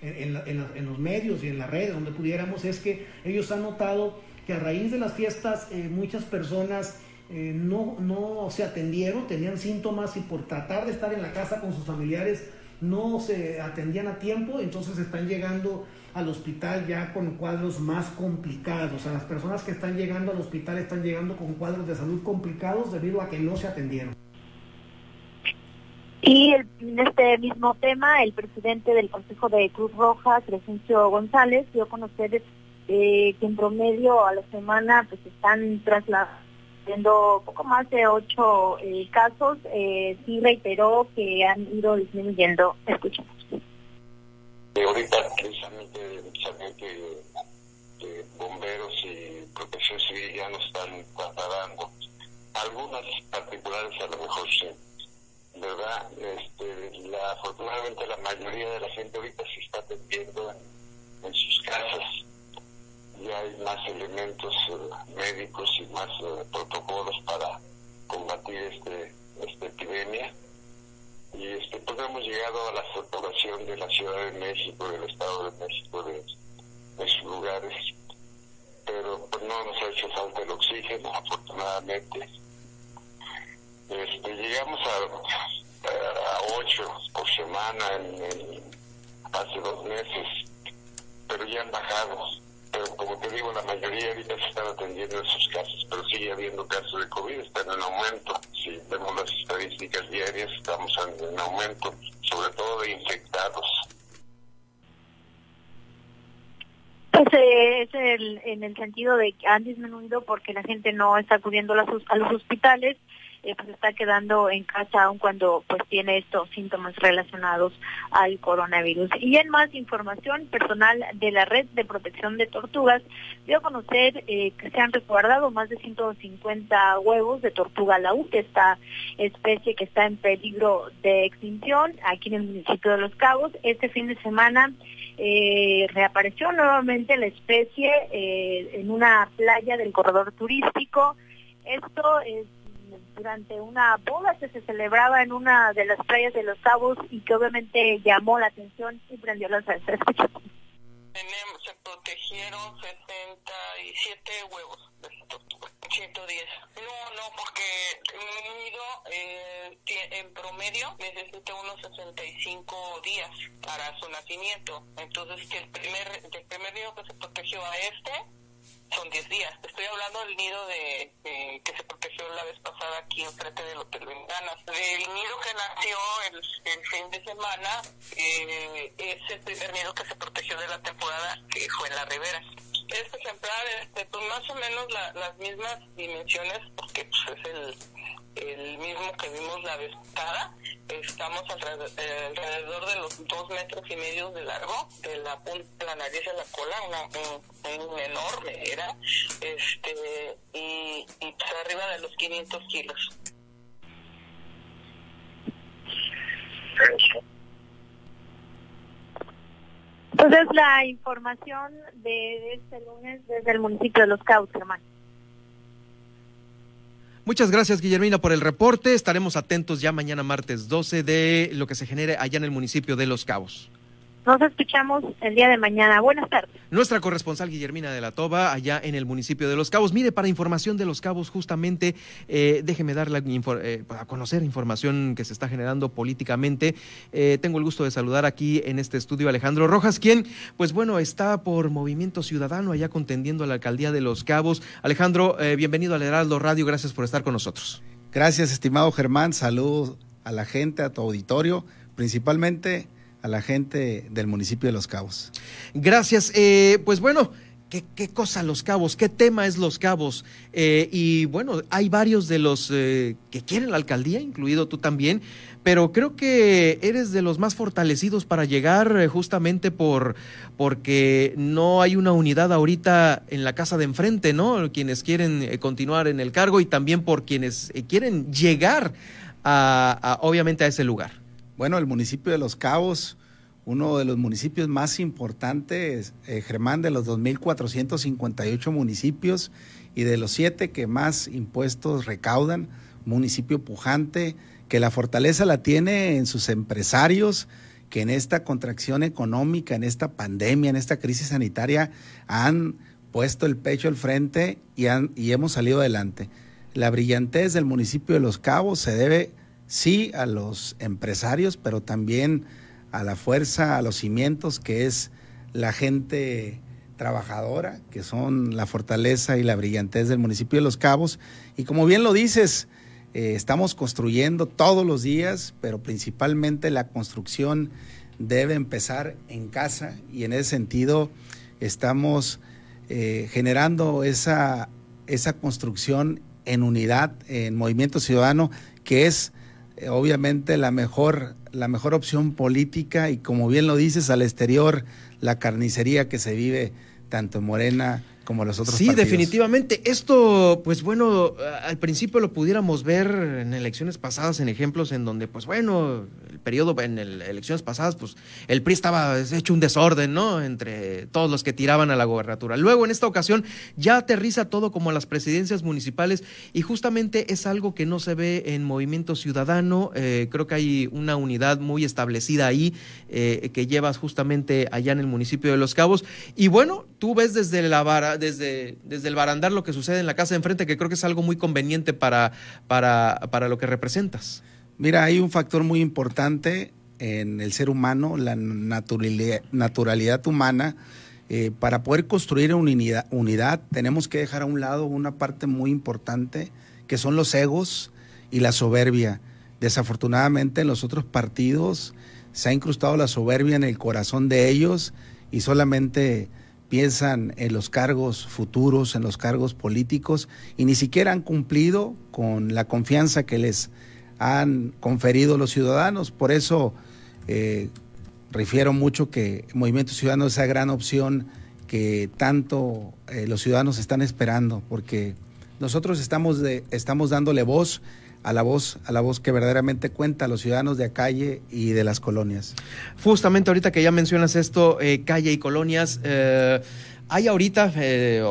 en, en los medios y en las redes, donde pudiéramos, es que ellos han notado que a raíz de las fiestas eh, muchas personas eh, no, no se atendieron, tenían síntomas y por tratar de estar en la casa con sus familiares no se atendían a tiempo, entonces están llegando al hospital ya con cuadros más complicados. O sea, las personas que están llegando al hospital están llegando con cuadros de salud complicados debido a que no se atendieron. Y en este mismo tema, el presidente del Consejo de Cruz Roja, Crescencio González, dio a conocer eh, que en promedio a la semana pues están trasladando poco más de ocho eh, casos. Eh, sí reiteró que han ido disminuyendo. Escuchamos. ahorita precisamente, bomberos y protección civil ya nos están trasladando. Algunas particulares a lo mejor sí. ¿Verdad? Este, la, afortunadamente la mayoría de la gente ahorita se está atendiendo en sus casas ya hay más elementos eh, médicos y más eh, protocolos para combatir este, esta epidemia. Y este, pues hemos llegado a la saturación de la Ciudad de México, del Estado de México, de, esos lugares. Pero pues no nos ha hecho falta el oxígeno, afortunadamente. Este, llegamos a, a, ocho por semana en, hace dos meses, pero ya han bajado pero como te digo, la mayoría ahorita se están atendiendo en sus casos, pero sigue habiendo casos de COVID, están en aumento. Si vemos las estadísticas diarias, estamos en, aumento, sobre todo de infectados. Pues eh, es el, en el sentido de que han disminuido porque la gente no está acudiendo a los, hospitales eh, pues está quedando en casa aun cuando pues tiene estos síntomas relacionados al coronavirus. Y en más información, personal de la red de protección de tortugas dio a conocer eh, que se han resguardado más de 150 huevos de tortuga laúd, esta especie que está en peligro de extinción aquí en el municipio de Los Cabos. Este fin de semana eh, reapareció nuevamente la especie eh, en una playa del corredor turístico. Esto es durante una boda que se celebraba en una de las playas de Los Cabos y que obviamente llamó la atención y prendió las salsa. Protegieron 67 huevos de 110. No, no, porque un nido eh, en promedio necesita unos 65 días para su nacimiento. Entonces, que el primer, el primer nido que se protegió a este son 10 días. Estoy hablando del nido de, que se protegió la vez pasada aquí enfrente del Hotel Ventanas. El nido que nació el, fin de semana eh, es el primer nido que se protegió de la temporada que fue en la Ribera. Este ejemplar, este, pues más o menos las mismas dimensiones, porque pues, es el mismo que vimos la vez pasada. Estamos eh, alrededor, de los dos metros y medio de largo, de la punta la nariz a la cola, una, un, enorme era, este, y, y pues arriba de los 500 kilos. Entonces la información de este lunes desde el municipio de Los Cabos, hermano. Muchas gracias, Guillermina, por el reporte. Estaremos atentos ya mañana martes 12 de lo que se genere allá en el municipio de Los Cabos. Nos escuchamos el día de mañana. Buenas tardes. Nuestra corresponsal Guillermina de la Toba, allá en el municipio de Los Cabos. Mire, para información de Los Cabos, justamente, eh, déjeme dar eh, a conocer información que se está generando políticamente. Eh, tengo el gusto de saludar aquí en este estudio Alejandro Rojas, quien, pues bueno, está por Movimiento Ciudadano allá contendiendo a la alcaldía de Los Cabos. Alejandro, bienvenido al Heraldo Radio. Gracias por estar con nosotros. Gracias, estimado Germán. Saludos a la gente, a tu auditorio, principalmente a la gente del municipio de Los Cabos. Gracias. Eh, pues bueno, ¿qué, ¿qué, cosa Los Cabos? ¿Qué tema es Los Cabos? Eh, y bueno, hay varios de los eh, que quieren la alcaldía, incluido tú también, pero creo que eres de los más fortalecidos para llegar justamente por porque no hay una unidad ahorita en la casa de enfrente, ¿no? Quienes quieren continuar en el cargo y también por quienes quieren llegar a obviamente a ese lugar. Bueno, el municipio de Los Cabos, uno de los municipios más importantes, eh, Germán, de los 2.458 municipios y de los siete que más impuestos recaudan, municipio pujante, que la fortaleza la tiene en sus empresarios, que en esta contracción económica, en esta pandemia, en esta crisis sanitaria, han puesto el pecho al frente y, han, y hemos salido adelante. La brillantez del municipio de Los Cabos se debe sí a los empresarios, pero también a la fuerza, a los cimientos que es la gente trabajadora, que son la fortaleza y la brillantez del municipio de Los Cabos. Y como bien lo dices, eh, estamos construyendo todos los días, pero principalmente la construcción debe empezar en casa y en ese sentido estamos eh, generando esa, esa construcción en unidad, en Movimiento Ciudadano, que es eh, obviamente la mejor, la mejor opción política y como bien lo dices, al exterior, la carnicería que se vive tanto en Morena como los otros sí, definitivamente. Esto, pues bueno, al principio lo pudiéramos ver en elecciones pasadas, en ejemplos en donde, pues bueno, periodo, en elecciones pasadas, pues el PRI estaba hecho un desorden, ¿no? Entre todos los que tiraban a la gobernatura. Luego, en esta ocasión, ya aterriza todo como a las presidencias municipales y justamente es algo que no se ve en Movimiento Ciudadano. Eh, creo que hay una unidad muy establecida ahí eh, que llevas justamente allá en el municipio de Los Cabos. Y bueno, tú ves desde la vara desde, desde el barandar lo que sucede en la casa de enfrente, que creo que es algo muy conveniente para, para, para lo que representas. Mira, hay un factor muy importante en el ser humano, la naturalidad, humana. Eh, para poder construir una unidad, unidad, tenemos que dejar a un lado una parte muy importante, que son los egos y la soberbia. Desafortunadamente en los otros partidos se ha incrustado la soberbia en el corazón de ellos y solamente piensan en los cargos futuros, en los cargos políticos, y ni siquiera han cumplido con la confianza que les han conferido los ciudadanos. Por eso eh, refiero mucho que Movimiento Ciudadano es esa gran opción que tanto eh, los ciudadanos están esperando, porque nosotros estamos, de, estamos dándole voz a la voz, a la voz que verdaderamente cuenta a los ciudadanos de calle y de las colonias. Justamente ahorita que ya mencionas esto, eh, calle y colonias, hay ahorita eh,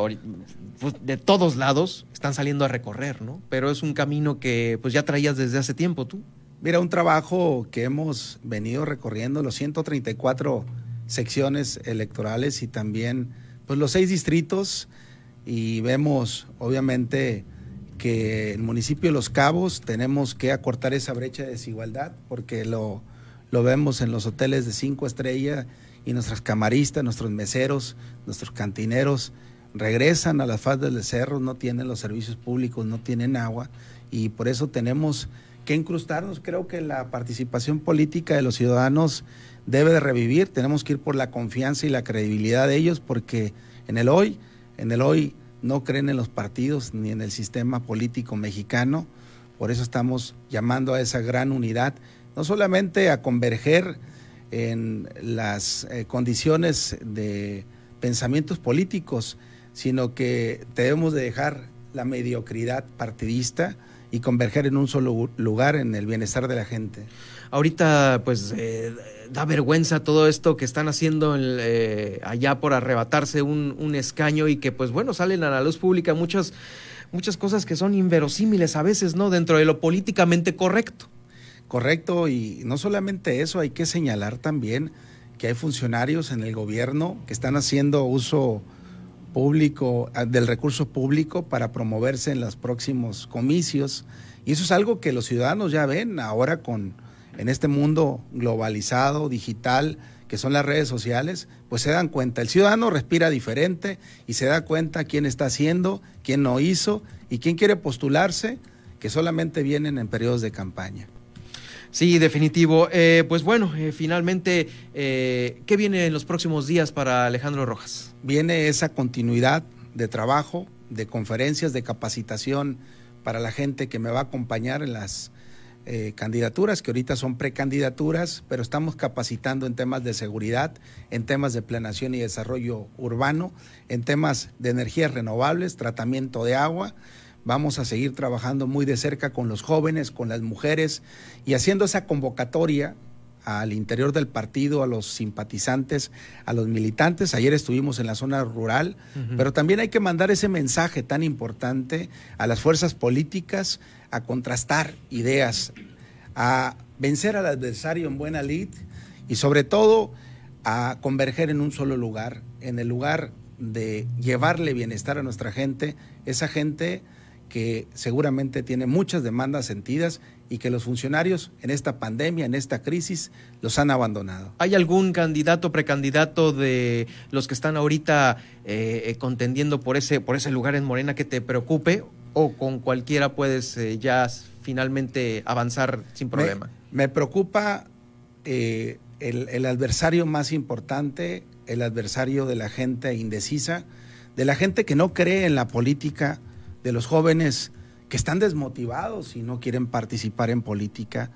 pues, de todos lados están saliendo a recorrer, ¿no? Pero es un camino que pues ya traías desde hace tiempo tú. Mira, un trabajo que hemos venido recorriendo, los 134 secciones electorales y también pues los seis distritos y vemos obviamente que el municipio de Los Cabos tenemos que acortar esa brecha de desigualdad porque lo, lo vemos en los hoteles de cinco estrellas y nuestras camaristas, nuestros meseros, nuestros cantineros regresan a las faldas del cerro, no tienen los servicios públicos, no tienen agua y por eso tenemos que incrustarnos. Creo que la participación política de los ciudadanos debe de revivir, tenemos que ir por la confianza y la credibilidad de ellos porque en el hoy, en el hoy no creen en los partidos ni en el sistema político mexicano. Por eso estamos llamando a esa gran unidad, no solamente a converger en las eh, condiciones de pensamientos políticos, sino que debemos de dejar la mediocridad partidista y converger en un solo lugar en el bienestar de la gente. Ahorita, pues, eh, da vergüenza todo esto que están haciendo eh, allá por arrebatarse un, escaño y que, pues, bueno, salen a la luz pública muchas, muchas cosas que son inverosímiles a veces, ¿no? Dentro de lo políticamente correcto. Correcto, y no solamente eso, hay que señalar también que hay funcionarios en el gobierno que están haciendo uso público, ah, del recurso público para promoverse en los próximos comicios. Y eso es algo que los ciudadanos ya ven ahora con, en este mundo globalizado, digital, que son las redes sociales, pues se dan cuenta. El ciudadano respira diferente y se da cuenta quién está haciendo, quién no hizo y quién quiere postularse, que solamente vienen en periodos de campaña. Sí, definitivo. Eh, pues bueno, eh, finalmente, eh, ¿qué viene en los próximos días para Alejandro Rojas? Viene esa continuidad de trabajo, de conferencias, de capacitación para la gente que me va a acompañar en las candidaturas, que ahorita son precandidaturas, pero estamos capacitando en temas de seguridad, en temas de planeación y desarrollo urbano, en temas de energías renovables, tratamiento de agua. Vamos a seguir trabajando muy de cerca con los jóvenes, con las mujeres y haciendo esa convocatoria al interior del partido, a los simpatizantes, a los militantes. Ayer estuvimos en la zona rural, pero también hay que mandar ese mensaje tan importante a las fuerzas políticas, a contrastar ideas, a vencer al adversario en buena lid y sobre todo a converger en un solo lugar, en el lugar de llevarle bienestar a nuestra gente, esa gente que seguramente tiene muchas demandas sentidas y que los funcionarios en esta pandemia, en esta crisis, los han abandonado. ¿Hay algún candidato, precandidato de los que están ahorita eh, eh, contendiendo por ese, por ese lugar en Morena que te preocupe o con cualquiera puedes eh, ya finalmente avanzar sin problema? Me, preocupa el, el adversario más importante, el adversario de la gente indecisa, de la gente que no cree en la política, de los jóvenes que están desmotivados y no quieren participar en política.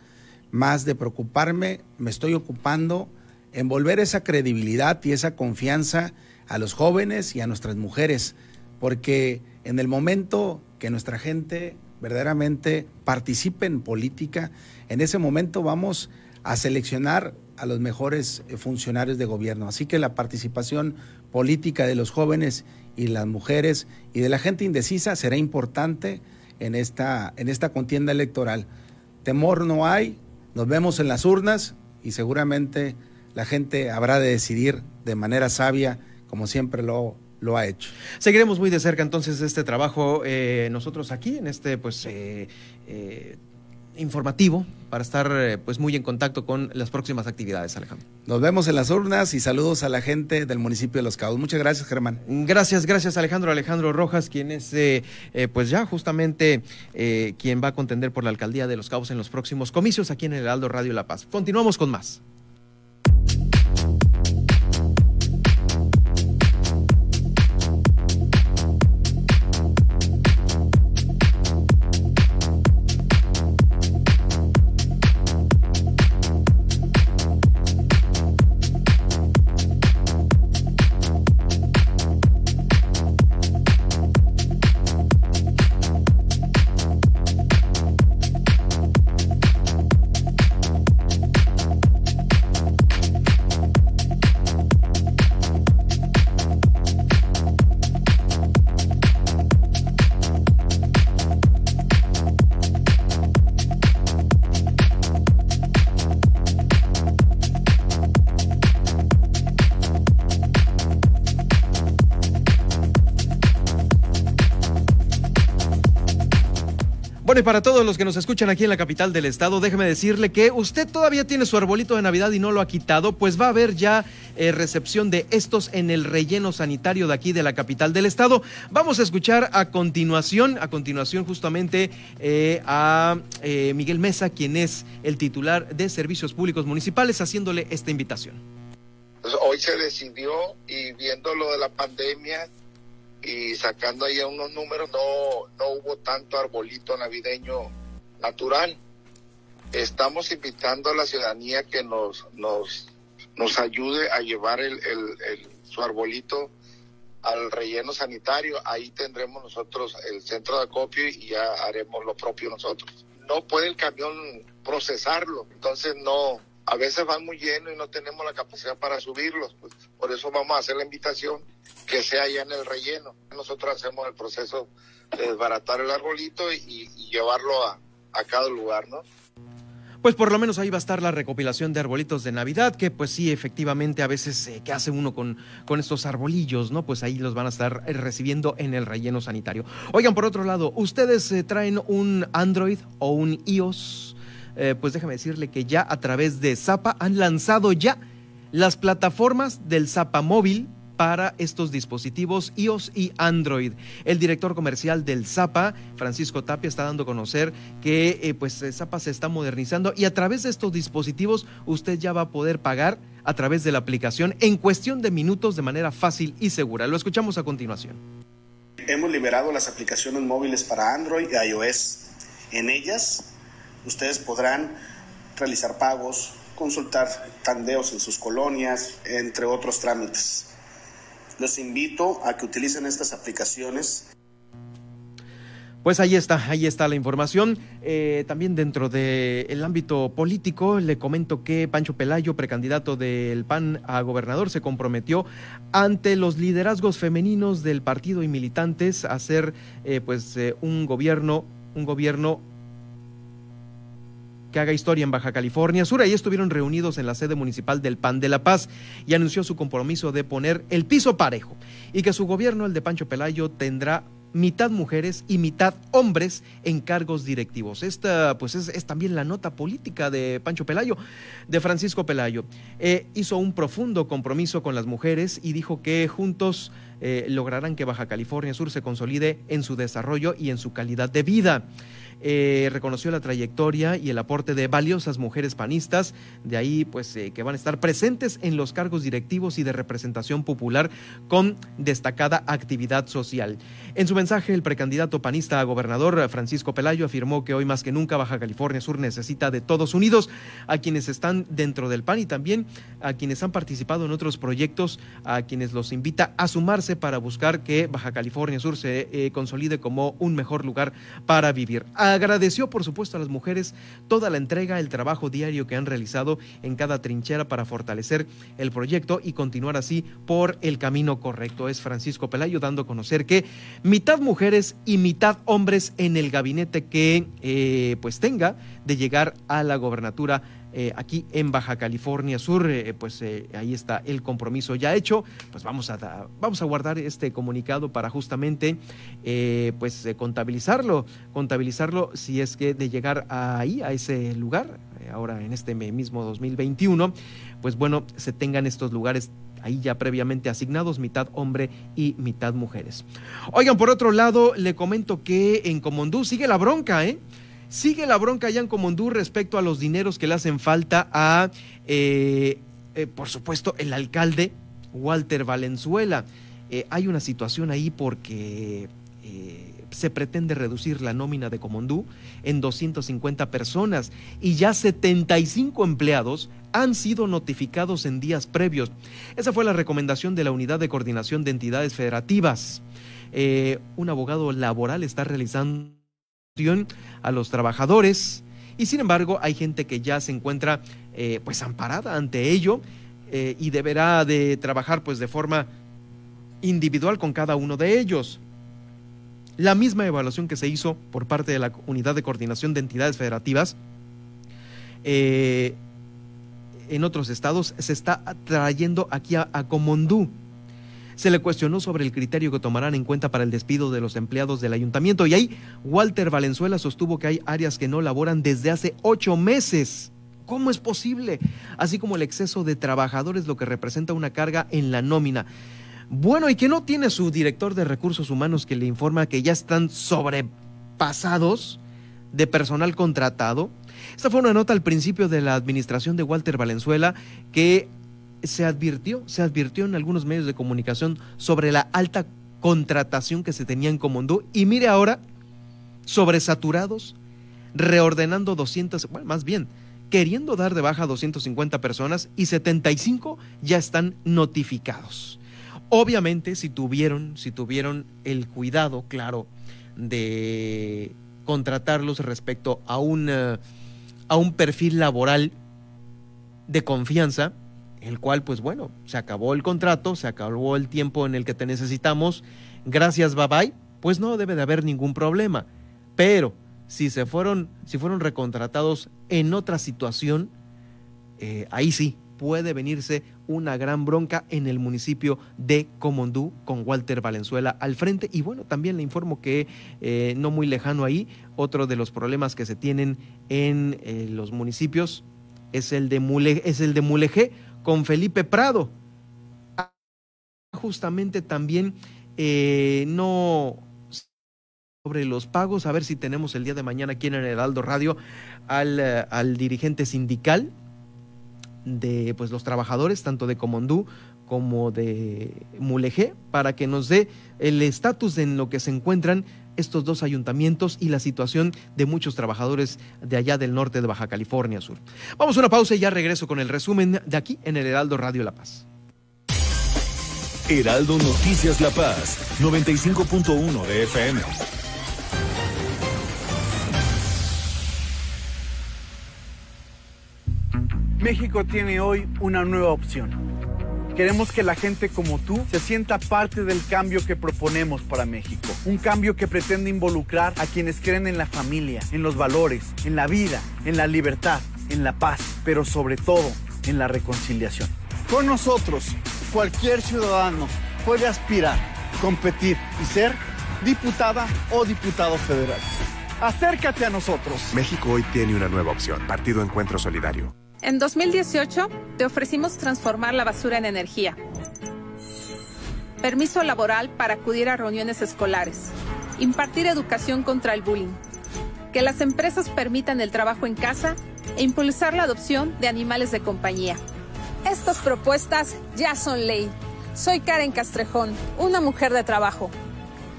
Más de preocuparme, me estoy ocupando en volver esa credibilidad y esa confianza a los jóvenes y a nuestras mujeres, porque en el momento que nuestra gente verdaderamente participe en política, en ese momento vamos a seleccionar a los mejores funcionarios de gobierno. Así que la participación política de los jóvenes y las mujeres y de la gente indecisa será importante en esta, en esta contienda electoral. Temor no hay, nos vemos en las urnas y seguramente la gente habrá de decidir de manera sabia, como siempre lo, lo ha hecho. Seguiremos muy de cerca entonces este trabajo eh, nosotros aquí en este pues eh, eh, informativo para estar eh, pues muy en contacto con las próximas actividades, Alejandro. Nos vemos en las urnas y saludos a la gente del municipio de Los Cabos. Muchas gracias, Germán. Gracias, gracias, Alejandro. Alejandro Rojas, quien es eh, eh, pues ya justamente quien va a contender por la alcaldía de Los Cabos en los próximos comicios aquí en el Heraldo Radio La Paz. Continuamos con más. Para todos los que nos escuchan aquí en la capital del estado, déjeme decirle que usted todavía tiene su arbolito de Navidad y no lo ha quitado, pues va a haber ya eh, recepción de estos en el relleno sanitario de aquí de la capital del estado. Vamos a escuchar a continuación, a continuación justamente eh, a eh, Miguel Mesa, quien es el titular de Servicios Públicos Municipales, haciéndole esta invitación. Pues hoy se decidió y viendo lo de la pandemia, y sacando ahí unos números, no, no hubo tanto arbolito navideño natural. Estamos invitando a la ciudadanía que nos, nos, nos ayude a llevar el, el, su arbolito al relleno sanitario. Ahí tendremos nosotros el centro de acopio y ya haremos lo propio nosotros. No puede el camión procesarlo, entonces no, a veces van muy llenos y no tenemos la capacidad para subirlos. Pues, por eso vamos a hacer la invitación que sea allá en el relleno. Nosotros hacemos el proceso de desbaratar el arbolito y, llevarlo a, cada lugar, ¿no? Pues por lo menos ahí va a estar la recopilación de arbolitos de Navidad, que pues sí, efectivamente a veces, eh, ¿qué hace uno con, con estos arbolillos, no? Pues ahí los van a estar eh, recibiendo en el relleno sanitario. Oigan, por otro lado, ¿ustedes eh, traen un Android o un iOS? Eh, pues déjame decirle que ya a través de Zapa han lanzado ya las plataformas del Zapa móvil para estos dispositivos iOS y Android. El director comercial del Zapa, Francisco Tapia, está dando a conocer que eh, pues eh, Zapa se está modernizando y a través de estos dispositivos usted ya va a poder pagar a través de la aplicación en cuestión de minutos de manera fácil y segura. Lo escuchamos a continuación. Hemos liberado las aplicaciones móviles para Android y iOS. En ellas ustedes podrán realizar pagos, consultar tandeos en sus colonias, entre otros trámites. Los invito a que utilicen estas aplicaciones. Pues ahí está, ahí está la información. Eh, también dentro del ámbito político, le comento que Pancho Pelayo, precandidato del PAN a gobernador, se comprometió ante los liderazgos femeninos del partido y militantes a hacer eh, pues eh, un gobierno, un gobierno que haga historia en Baja California Sur. Ahí estuvieron reunidos en la sede municipal del PAN de La Paz y anunció su compromiso de poner el piso parejo y que su gobierno, el de Pancho Pelayo, tendrá mitad mujeres y mitad hombres en cargos directivos. Esta, pues, es, también la nota política de Pancho Pelayo, de Francisco Pelayo. Eh, hizo un profundo compromiso con las mujeres y dijo que juntos eh, lograrán que Baja California Sur se consolide en su desarrollo y en su calidad de vida. Eh, reconoció la trayectoria y el aporte de valiosas mujeres panistas, de ahí pues eh, que van a estar presentes en los cargos directivos y de representación popular con destacada actividad social. En su mensaje, el precandidato panista a gobernador Francisco Pelayo afirmó que hoy más que nunca Baja California Sur necesita de todos unidos, a quienes están dentro del PAN y también a quienes han participado en otros proyectos, a quienes los invita a sumarse para buscar que Baja California Sur se eh, consolide como un mejor lugar para vivir. Agradeció, por supuesto, a las mujeres toda la entrega, el trabajo diario que han realizado en cada trinchera para fortalecer el proyecto y continuar así por el camino correcto. Es Francisco Pelayo dando a conocer que mitad mujeres y mitad hombres en el gabinete que eh, pues tenga de llegar a la gobernatura eh, aquí en Baja California Sur, eh, pues eh, ahí está el compromiso ya hecho. Pues vamos a, vamos a guardar este comunicado para justamente pues contabilizarlo, contabilizarlo si es que de llegar ahí, a ese lugar, ahora en este mismo 2021, pues bueno, se tengan estos lugares ahí ya previamente asignados, mitad hombre y mitad mujeres. Oigan, por otro lado, le comento que en Comondú sigue la bronca, ¿eh? Sigue la bronca en Comondú respecto a los dineros que le hacen falta a, eh, eh, por supuesto, el alcalde Walter Valenzuela. Eh, hay una situación ahí porque se pretende reducir la nómina de Comondú en 250 personas y ya 75 empleados han sido notificados en días previos. Esa fue la recomendación de la Unidad de Coordinación de Entidades Federativas. un abogado laboral está realizando a los trabajadores y sin embargo hay gente que ya se encuentra eh, pues amparada ante ello eh, y deberá de trabajar pues de forma individual con cada uno de ellos. La misma evaluación que se hizo por parte de la Unidad de Coordinación de Entidades Federativas eh, en otros estados se está trayendo aquí a, a Comondú. Se le cuestionó sobre el criterio que tomarán en cuenta para el despido de los empleados del ayuntamiento y ahí Walter Valenzuela sostuvo que hay áreas que no laboran desde hace ocho meses. ¿Cómo es posible? Así como el exceso de trabajadores, lo que representa una carga en la nómina. Bueno, y que no tiene su director de recursos humanos que le informa que ya están sobrepasados de personal contratado. Esta fue una nota al principio de la administración de Walter Valenzuela que se advirtió, se advirtió en algunos medios de comunicación sobre la alta contratación que se tenía en Comondú y mire ahora, sobresaturados, reordenando 200, bueno, más bien, queriendo dar de baja a 250 personas y 75 ya están notificados. Obviamente, si tuvieron, si tuvieron el cuidado, claro, de contratarlos respecto a eh, a un perfil laboral de confianza, el cual, pues bueno, se acabó el contrato, se acabó el tiempo en el que te necesitamos, gracias, bye bye, pues no debe de haber ningún problema. Pero si se fueron, si fueron recontratados en otra situación, eh, ahí sí puede venirse una gran bronca en el municipio de Comondú con Walter Valenzuela al frente. Y bueno, también le informo que eh, no muy lejano ahí, otro de los problemas que se tienen en eh, los municipios es el de Mule, es el de Mulegé con Felipe Prado. Justamente también no sobre los pagos, a ver si tenemos el día de mañana aquí en el Heraldo Radio al, eh, al dirigente sindical de pues los trabajadores, tanto de Comondú como de Mulegé, para que nos dé el estatus en lo que se encuentran estos dos ayuntamientos y la situación de muchos trabajadores de allá del norte de Baja California Sur. Vamos a una pausa y ya regreso con el resumen de aquí en el Heraldo Radio La Paz. Heraldo Noticias La Paz, 95.1 de FM. México tiene hoy una nueva opción. Queremos que la gente como tú se sienta parte del cambio que proponemos para México. Un cambio que pretende involucrar a quienes creen en la familia, en los valores, en la vida, en la libertad, en la paz, pero sobre todo en la reconciliación. Con nosotros, cualquier ciudadano puede aspirar, competir y ser diputada o diputado federal. Acércate a nosotros. México hoy tiene una nueva opción. Partido Encuentro Solidario. En 2018 te ofrecimos transformar la basura en energía. Permiso laboral para acudir a reuniones escolares. Impartir educación contra el bullying. Que las empresas permitan el trabajo en casa e impulsar la adopción de animales de compañía. Estas propuestas ya son ley. Soy Karen Castrejón, una mujer de trabajo.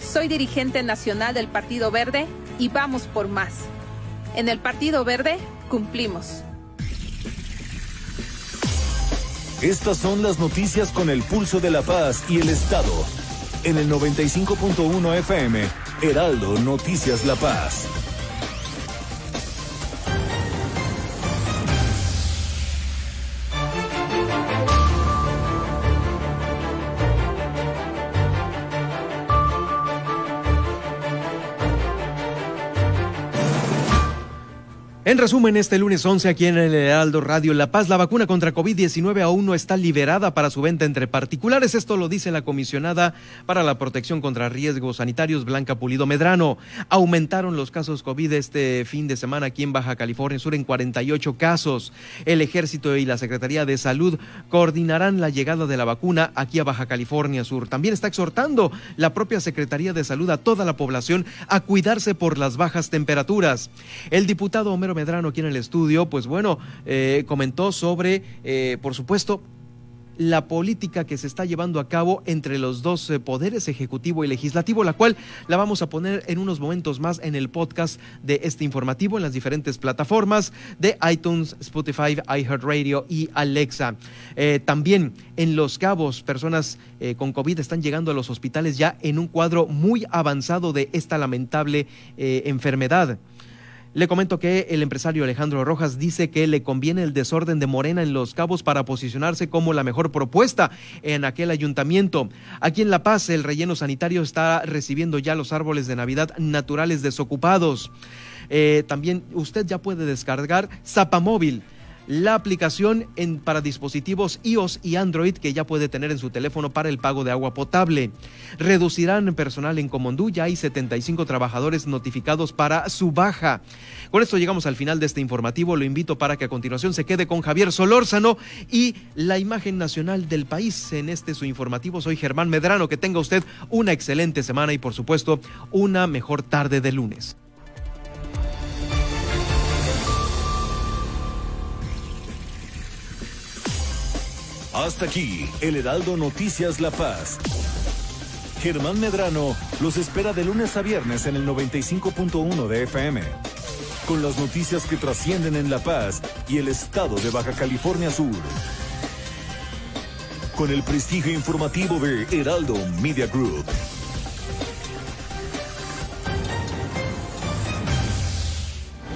Soy dirigente nacional del Partido Verde y vamos por más. En el Partido Verde cumplimos. Estas son las noticias con el pulso de la paz y el Estado. En el 95.1 FM, Heraldo Noticias La Paz. En resumen, este lunes 11 aquí en el Heraldo Radio La Paz, la vacuna contra COVID-19 aún no está liberada para su venta entre particulares. Esto lo dice la comisionada para la protección contra riesgos sanitarios, Blanca Pulido Medrano. Aumentaron los casos COVID este fin de semana aquí en Baja California Sur en 48 casos. El Ejército y la Secretaría de Salud coordinarán la llegada de la vacuna aquí a Baja California Sur. También está exhortando la propia Secretaría de Salud a toda la población a cuidarse por las bajas temperaturas. El diputado Homero Medrano aquí en el estudio, pues bueno, eh, comentó sobre, eh, por supuesto, la política que se está llevando a cabo entre los dos eh, poderes, ejecutivo y legislativo, la cual la vamos a poner en unos momentos más en el podcast de este informativo en las diferentes plataformas de iTunes, Spotify, iHeartRadio y Alexa. también en Los Cabos, personas con COVID están llegando a los hospitales ya en un cuadro muy avanzado de esta lamentable enfermedad. Le comento que el empresario Alejandro Rojas dice que le conviene el desorden de Morena en Los Cabos para posicionarse como la mejor propuesta en aquel ayuntamiento. Aquí en La Paz, el relleno sanitario está recibiendo ya los árboles de Navidad naturales desocupados. Eh, también usted ya puede descargar Zapamóvil la aplicación en, para dispositivos iOS y Android que ya puede tener en su teléfono para el pago de agua potable. Reducirán personal en Comondú, ya hay 75 trabajadores notificados para su baja. Con esto llegamos al final de este informativo. Lo invito para que a continuación se quede con Javier Solórzano y la imagen nacional del país en este su informativo. Soy Germán Medrano. Que tenga usted una excelente semana y por supuesto una mejor tarde de lunes. Hasta aquí, el Heraldo Noticias La Paz. Germán Medrano los espera de lunes a viernes en el 95.1 de FM. Con las noticias que trascienden en La Paz y el estado de Baja California Sur. Con el prestigio informativo de Heraldo Media Group.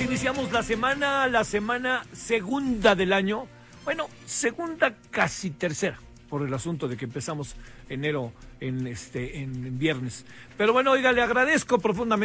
Iniciamos la semana, la semana segunda del año. Bueno, segunda casi tercera, por el asunto de que empezamos enero en este en viernes. Pero bueno, oiga, le agradezco profundamente